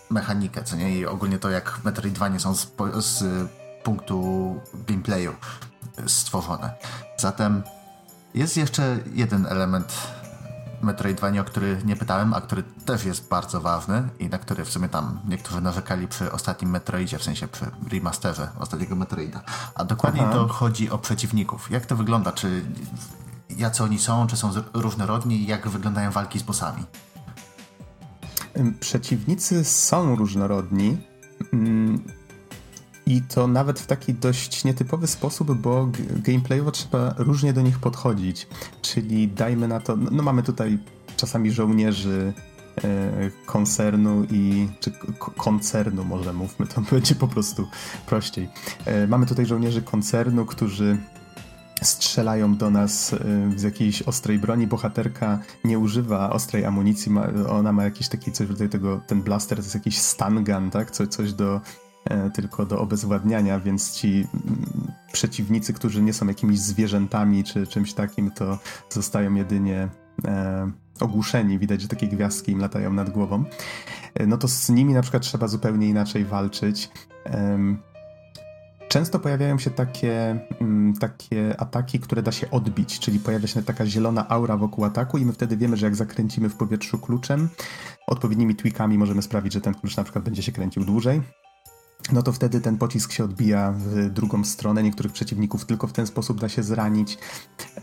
mechanikę, co nie? I ogólnie to jak Metroidvanie są z, z punktu gameplayu stworzone. Zatem jest jeszcze jeden element Metroidvania, o który nie pytałem, a który też jest bardzo ważny i na który w sumie tam niektórzy narzekali przy ostatnim Metroidzie, w sensie przy remasterze ostatniego Metroida. A dokładnie Aha. to chodzi o przeciwników. Jak to wygląda? Czy jacy oni są? Czy są różnorodni? Jak wyglądają walki z bossami? Przeciwnicy są różnorodni. Mm, i to nawet w taki dość nietypowy sposób, bo gameplayowo trzeba różnie do nich podchodzić. Czyli dajmy na to, no, no mamy tutaj czasami żołnierzy e, koncernu i czy koncernu może mówmy, to *laughs* będzie po prostu prościej. E, mamy tutaj żołnierzy koncernu, którzy strzelają do nas e, z jakiejś ostrej broni. Bohaterka nie używa ostrej amunicji, ona ma jakiś taki coś w rodzaju tego, ten blaster to jest jakiś stun gun, tak? Co, coś do tylko do obezwładniania, więc ci mm, przeciwnicy, którzy nie są jakimiś zwierzętami czy czymś takim, to zostają jedynie e, ogłuszeni. Widać, że takie gwiazdki im latają nad głową. E, no to z nimi na przykład trzeba zupełnie inaczej walczyć. E, Często pojawiają się takie, mm, takie ataki, które da się odbić, czyli pojawia się taka zielona aura wokół ataku i my wtedy wiemy, że jak zakręcimy w powietrzu kluczem, odpowiednimi tweakami możemy sprawić, że ten klucz na przykład będzie się kręcił dłużej. No to wtedy ten pocisk się odbija w drugą stronę. Niektórych przeciwników tylko w ten sposób da się zranić.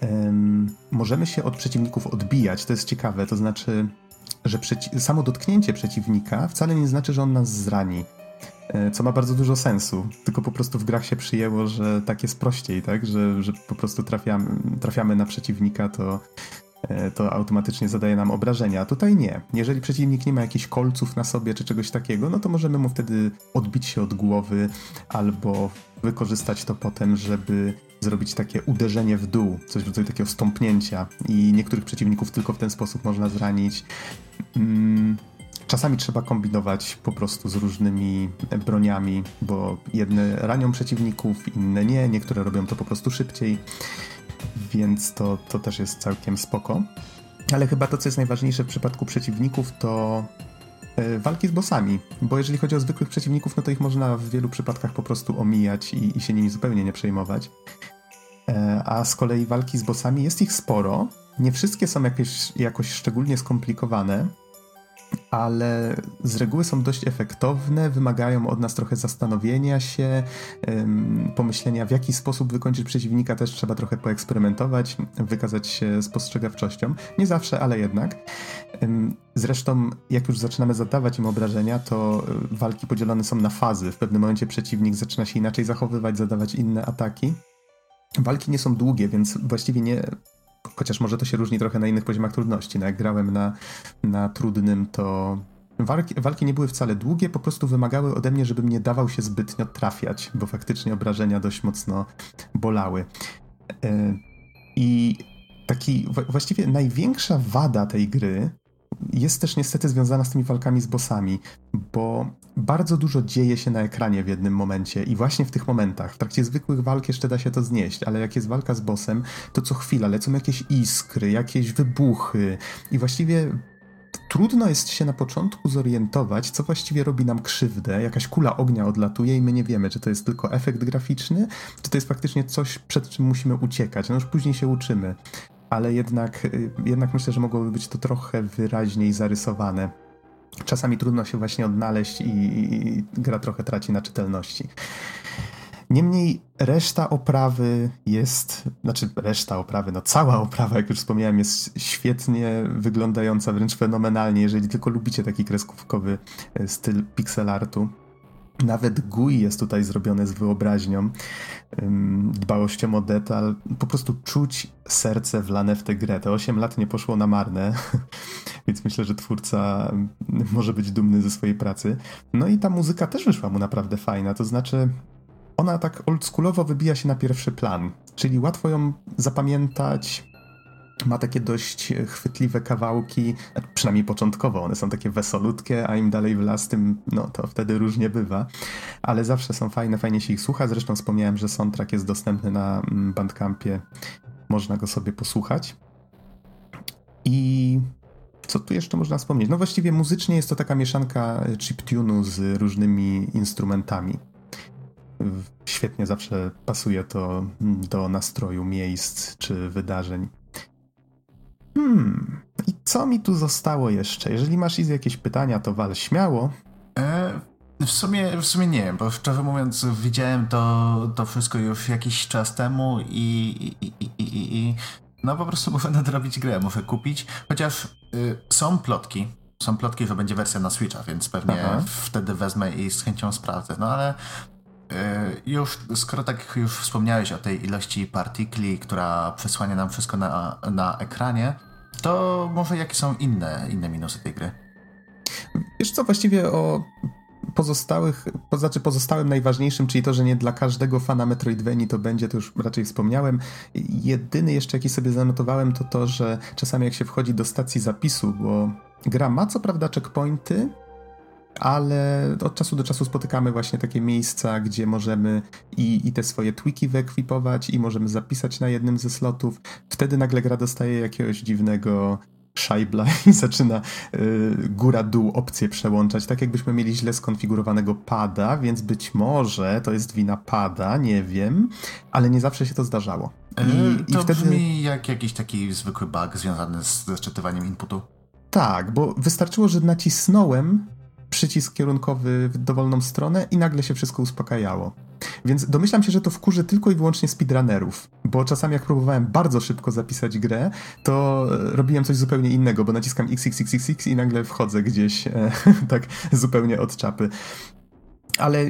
Um, możemy się od przeciwników odbijać, to jest ciekawe, to znaczy, że samo dotknięcie przeciwnika wcale nie znaczy, że on nas zrani. E, co ma bardzo dużo sensu, tylko po prostu w grach się przyjęło, że tak jest prościej, tak? Że, że po prostu trafiamy, trafiamy na przeciwnika, to, to automatycznie zadaje nam obrażenia. A tutaj nie. Jeżeli przeciwnik nie ma jakichś kolców na sobie czy czegoś takiego, no to możemy mu wtedy odbić się od głowy albo wykorzystać to potem, żeby zrobić takie uderzenie w dół, coś w rodzaju takiego stąpnięcia i niektórych przeciwników tylko w ten sposób można zranić. Mm Czasami trzeba kombinować po prostu z różnymi broniami, bo jedne ranią przeciwników, inne nie, niektóre robią to po prostu szybciej, więc to, to też jest całkiem spoko. Ale chyba to, co jest najważniejsze w przypadku przeciwników, to e, walki z bossami, bo jeżeli chodzi o zwykłych przeciwników, no to ich można w wielu przypadkach po prostu omijać i, i się nimi zupełnie nie przejmować. E, a z kolei walki z bossami jest ich sporo. Nie wszystkie są jakieś, jakoś szczególnie skomplikowane, ale z reguły są dość efektowne, wymagają od nas trochę zastanowienia się, pomyślenia w jaki sposób wykończyć przeciwnika, też trzeba trochę poeksperymentować, wykazać się spostrzegawczością. Nie zawsze, ale jednak. Zresztą, jak już zaczynamy zadawać im obrażenia, to e, walki podzielone są na fazy. W pewnym momencie przeciwnik zaczyna się inaczej zachowywać, zadawać inne ataki. Walki nie są długie, więc właściwie nie Chociaż może to się różni trochę na innych poziomach trudności. No jak grałem na, na trudnym, to walki, walki nie były wcale długie, po prostu wymagały ode mnie, żebym nie dawał się zbytnio trafiać, bo faktycznie obrażenia dość mocno bolały. E, I taki właściwie największa wada tej gry jest też niestety związana z tymi walkami z bossami, bo bardzo dużo dzieje się na ekranie w jednym momencie i właśnie w tych momentach. W trakcie zwykłych walk jeszcze da się to znieść, ale jak jest walka z bossem, to co chwila lecą jakieś iskry, jakieś wybuchy i właściwie trudno jest się na początku zorientować, co właściwie robi nam krzywdę. Jakaś kula ognia odlatuje i my nie wiemy, czy to jest tylko efekt graficzny, czy to jest faktycznie coś, przed czym musimy uciekać. No już później się uczymy ale jednak, y, jednak myślę, że mogłoby być to trochę wyraźniej zarysowane. Czasami trudno się właśnie odnaleźć i, i gra trochę traci na czytelności. Niemniej reszta oprawy jest, znaczy reszta oprawy, no cała oprawa, jak już wspomniałem, jest świetnie wyglądająca, wręcz fenomenalnie, jeżeli tylko lubicie taki kreskówkowy e, styl pixel artu. Nawet GUI jest tutaj zrobione z wyobraźnią, dbałością o detal. Po prostu czuć serce wlane w tę grę. Te 8 lat nie poszło na marne, *laughs* więc myślę, że twórca może być dumny ze swojej pracy. No i ta muzyka też wyszła mu naprawdę fajna, to znaczy ona tak oldschoolowo wybija się na pierwszy plan, czyli łatwo ją zapamiętać, ma takie dość chwytliwe kawałki, przynajmniej początkowo, one są takie wesolutkie, a im dalej w las, tym no to wtedy różnie bywa, ale zawsze są fajne, fajnie się ich słucha, zresztą wspomniałem, że soundtrack jest dostępny na mm, Bandcampie, można go sobie posłuchać. I co tu jeszcze można wspomnieć? No właściwie muzycznie jest to taka mieszanka chiptunu z różnymi instrumentami. Świetnie zawsze pasuje to do nastroju miejsc czy wydarzeń. Hmm, i co mi tu zostało jeszcze? Jeżeli masz jakieś pytania, to wal śmiało. E, w, sumie, w sumie nie, bo szczerze mówiąc widziałem to, to wszystko już jakiś czas temu i, i, i, i, i no po prostu *laughs* muszę nadrobić grę, muszę kupić, chociaż y, są plotki, są plotki, że będzie wersja na Switcha, więc pewnie Aha. wtedy wezmę i z chęcią sprawdzę. No ale y, już, skoro tak już wspomniałeś o tej ilości partikli, która przesłania nam wszystko na, na ekranie, to może jakie są inne, inne minusy tej gry? Wiesz co, właściwie o pozostałych, to znaczy pozostałym najważniejszym, czyli to, że nie dla każdego fana Metroidvanii to będzie, to już raczej wspomniałem. Jedyny jeszcze, jaki sobie zanotowałem, to to, że czasami jak się wchodzi do stacji zapisu, bo gra ma co prawda checkpointy, ale od czasu do czasu spotykamy właśnie takie miejsca, gdzie możemy i, i te swoje tweaki wyekwipować i możemy zapisać na jednym ze slotów. Wtedy nagle gra dostaje jakiegoś dziwnego szajbla *laughs* i zaczyna y, góra-dół opcje przełączać, tak jakbyśmy mieli źle skonfigurowanego pada, więc być może to jest wina pada, nie wiem, ale nie zawsze się to zdarzało. I, to i wtedy... brzmi jak jakiś taki zwykły bug związany z, ze szczytywaniem inputu. Tak, bo wystarczyło, że nacisnąłem przycisk kierunkowy w dowolną stronę i nagle się wszystko uspokajało. Więc domyślam się, że to wkurzy tylko i wyłącznie speedrunnerów, bo czasami jak próbowałem bardzo szybko zapisać grę, to robiłem coś zupełnie innego, bo naciskam XXXX i nagle wchodzę gdzieś e, *laughs* tak zupełnie od czapy ale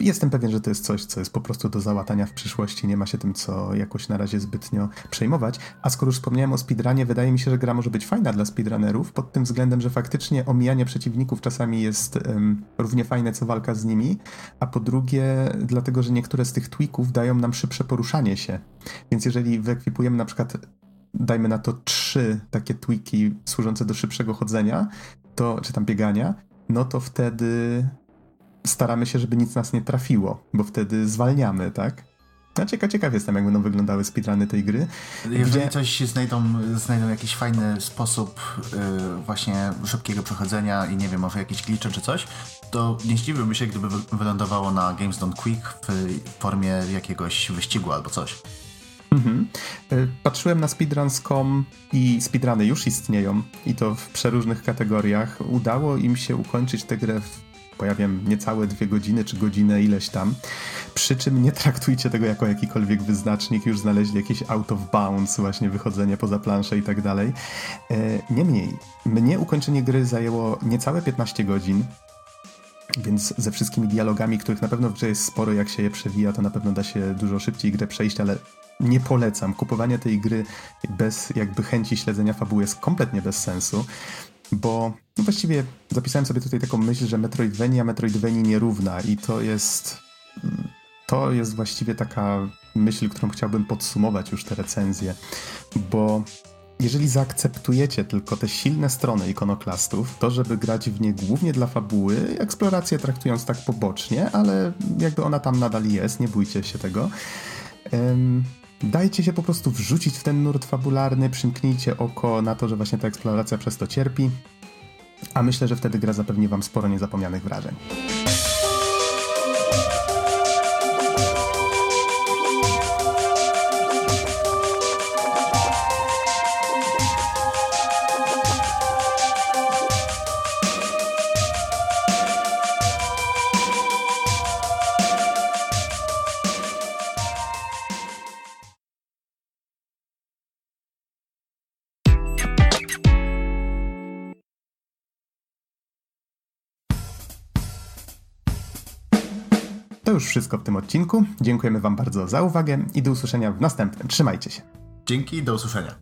jestem pewien, że to jest coś, co jest po prostu do załatania w przyszłości. Nie ma się tym co jakoś na razie zbytnio przejmować. A skoro już wspomniałem o speedrunie, wydaje mi się, że gra może być fajna dla speedrunnerów pod tym względem, że faktycznie omijanie przeciwników czasami jest um, równie fajne co walka z nimi, a po drugie dlatego, że niektóre z tych tweaków dają nam szybsze poruszanie się. Więc jeżeli wyekwipujemy na przykład dajmy na to trzy takie tweaki służące do szybszego chodzenia, to, czy tam biegania, no to wtedy staramy się, żeby nic nas nie trafiło, bo wtedy zwalniamy, tak? No ciekaw, ciekaw jestem, jak będą wyglądały speedruny tej gry. Jeżeli gdzie... coś znajdą, znajdą jakiś fajny sposób yy, właśnie szybkiego przechodzenia i nie wiem, może jakieś glitche czy coś, to nie zdziwiłbym się, gdyby wylądowało na Games Done Quick w formie jakiegoś wyścigu albo coś. Mhm. Y, patrzyłem na speedruns.com i speedruny już istnieją i to w przeróżnych kategoriach. Udało im się ukończyć tę grę w pojawiam niecałe dwie godziny czy godzinę ileś tam. Przy czym nie traktujcie tego jako jakikolwiek wyznacznik, już znaleźli jakieś out of bounds, właśnie wychodzenie poza planszę i tak dalej. E, niemniej, mnie ukończenie gry zajęło niecałe 15 godzin. Więc ze wszystkimi dialogami, których na pewno w grze jest sporo, jak się je przewija, to na pewno da się dużo szybciej grę przejść, ale nie polecam. Kupowanie tej gry bez jakby chęci śledzenia fabuły jest kompletnie bez sensu bo no właściwie zapisałem sobie tutaj taką myśl, że Metroidvania Metroidvanii nierówna i to jest to jest właściwie taka myśl, którą chciałbym podsumować już te recenzje, bo jeżeli zaakceptujecie tylko te silne strony ikonoklastów, to żeby grać w nie głównie dla fabuły, eksplorację traktując tak pobocznie, ale jakby ona tam nadal jest, nie bójcie się tego. Dajcie się po prostu wrzucić w ten nurt fabularny, przymknijcie oko na to, że właśnie ta eksploracja przez to cierpi, a myślę, że wtedy gra zapewni wam sporo niezapomnianych wrażeń. To już wszystko w tym odcinku. Dziękujemy Wam bardzo za uwagę i do usłyszenia w następnym. Trzymajcie się. Dzięki, do usłyszenia.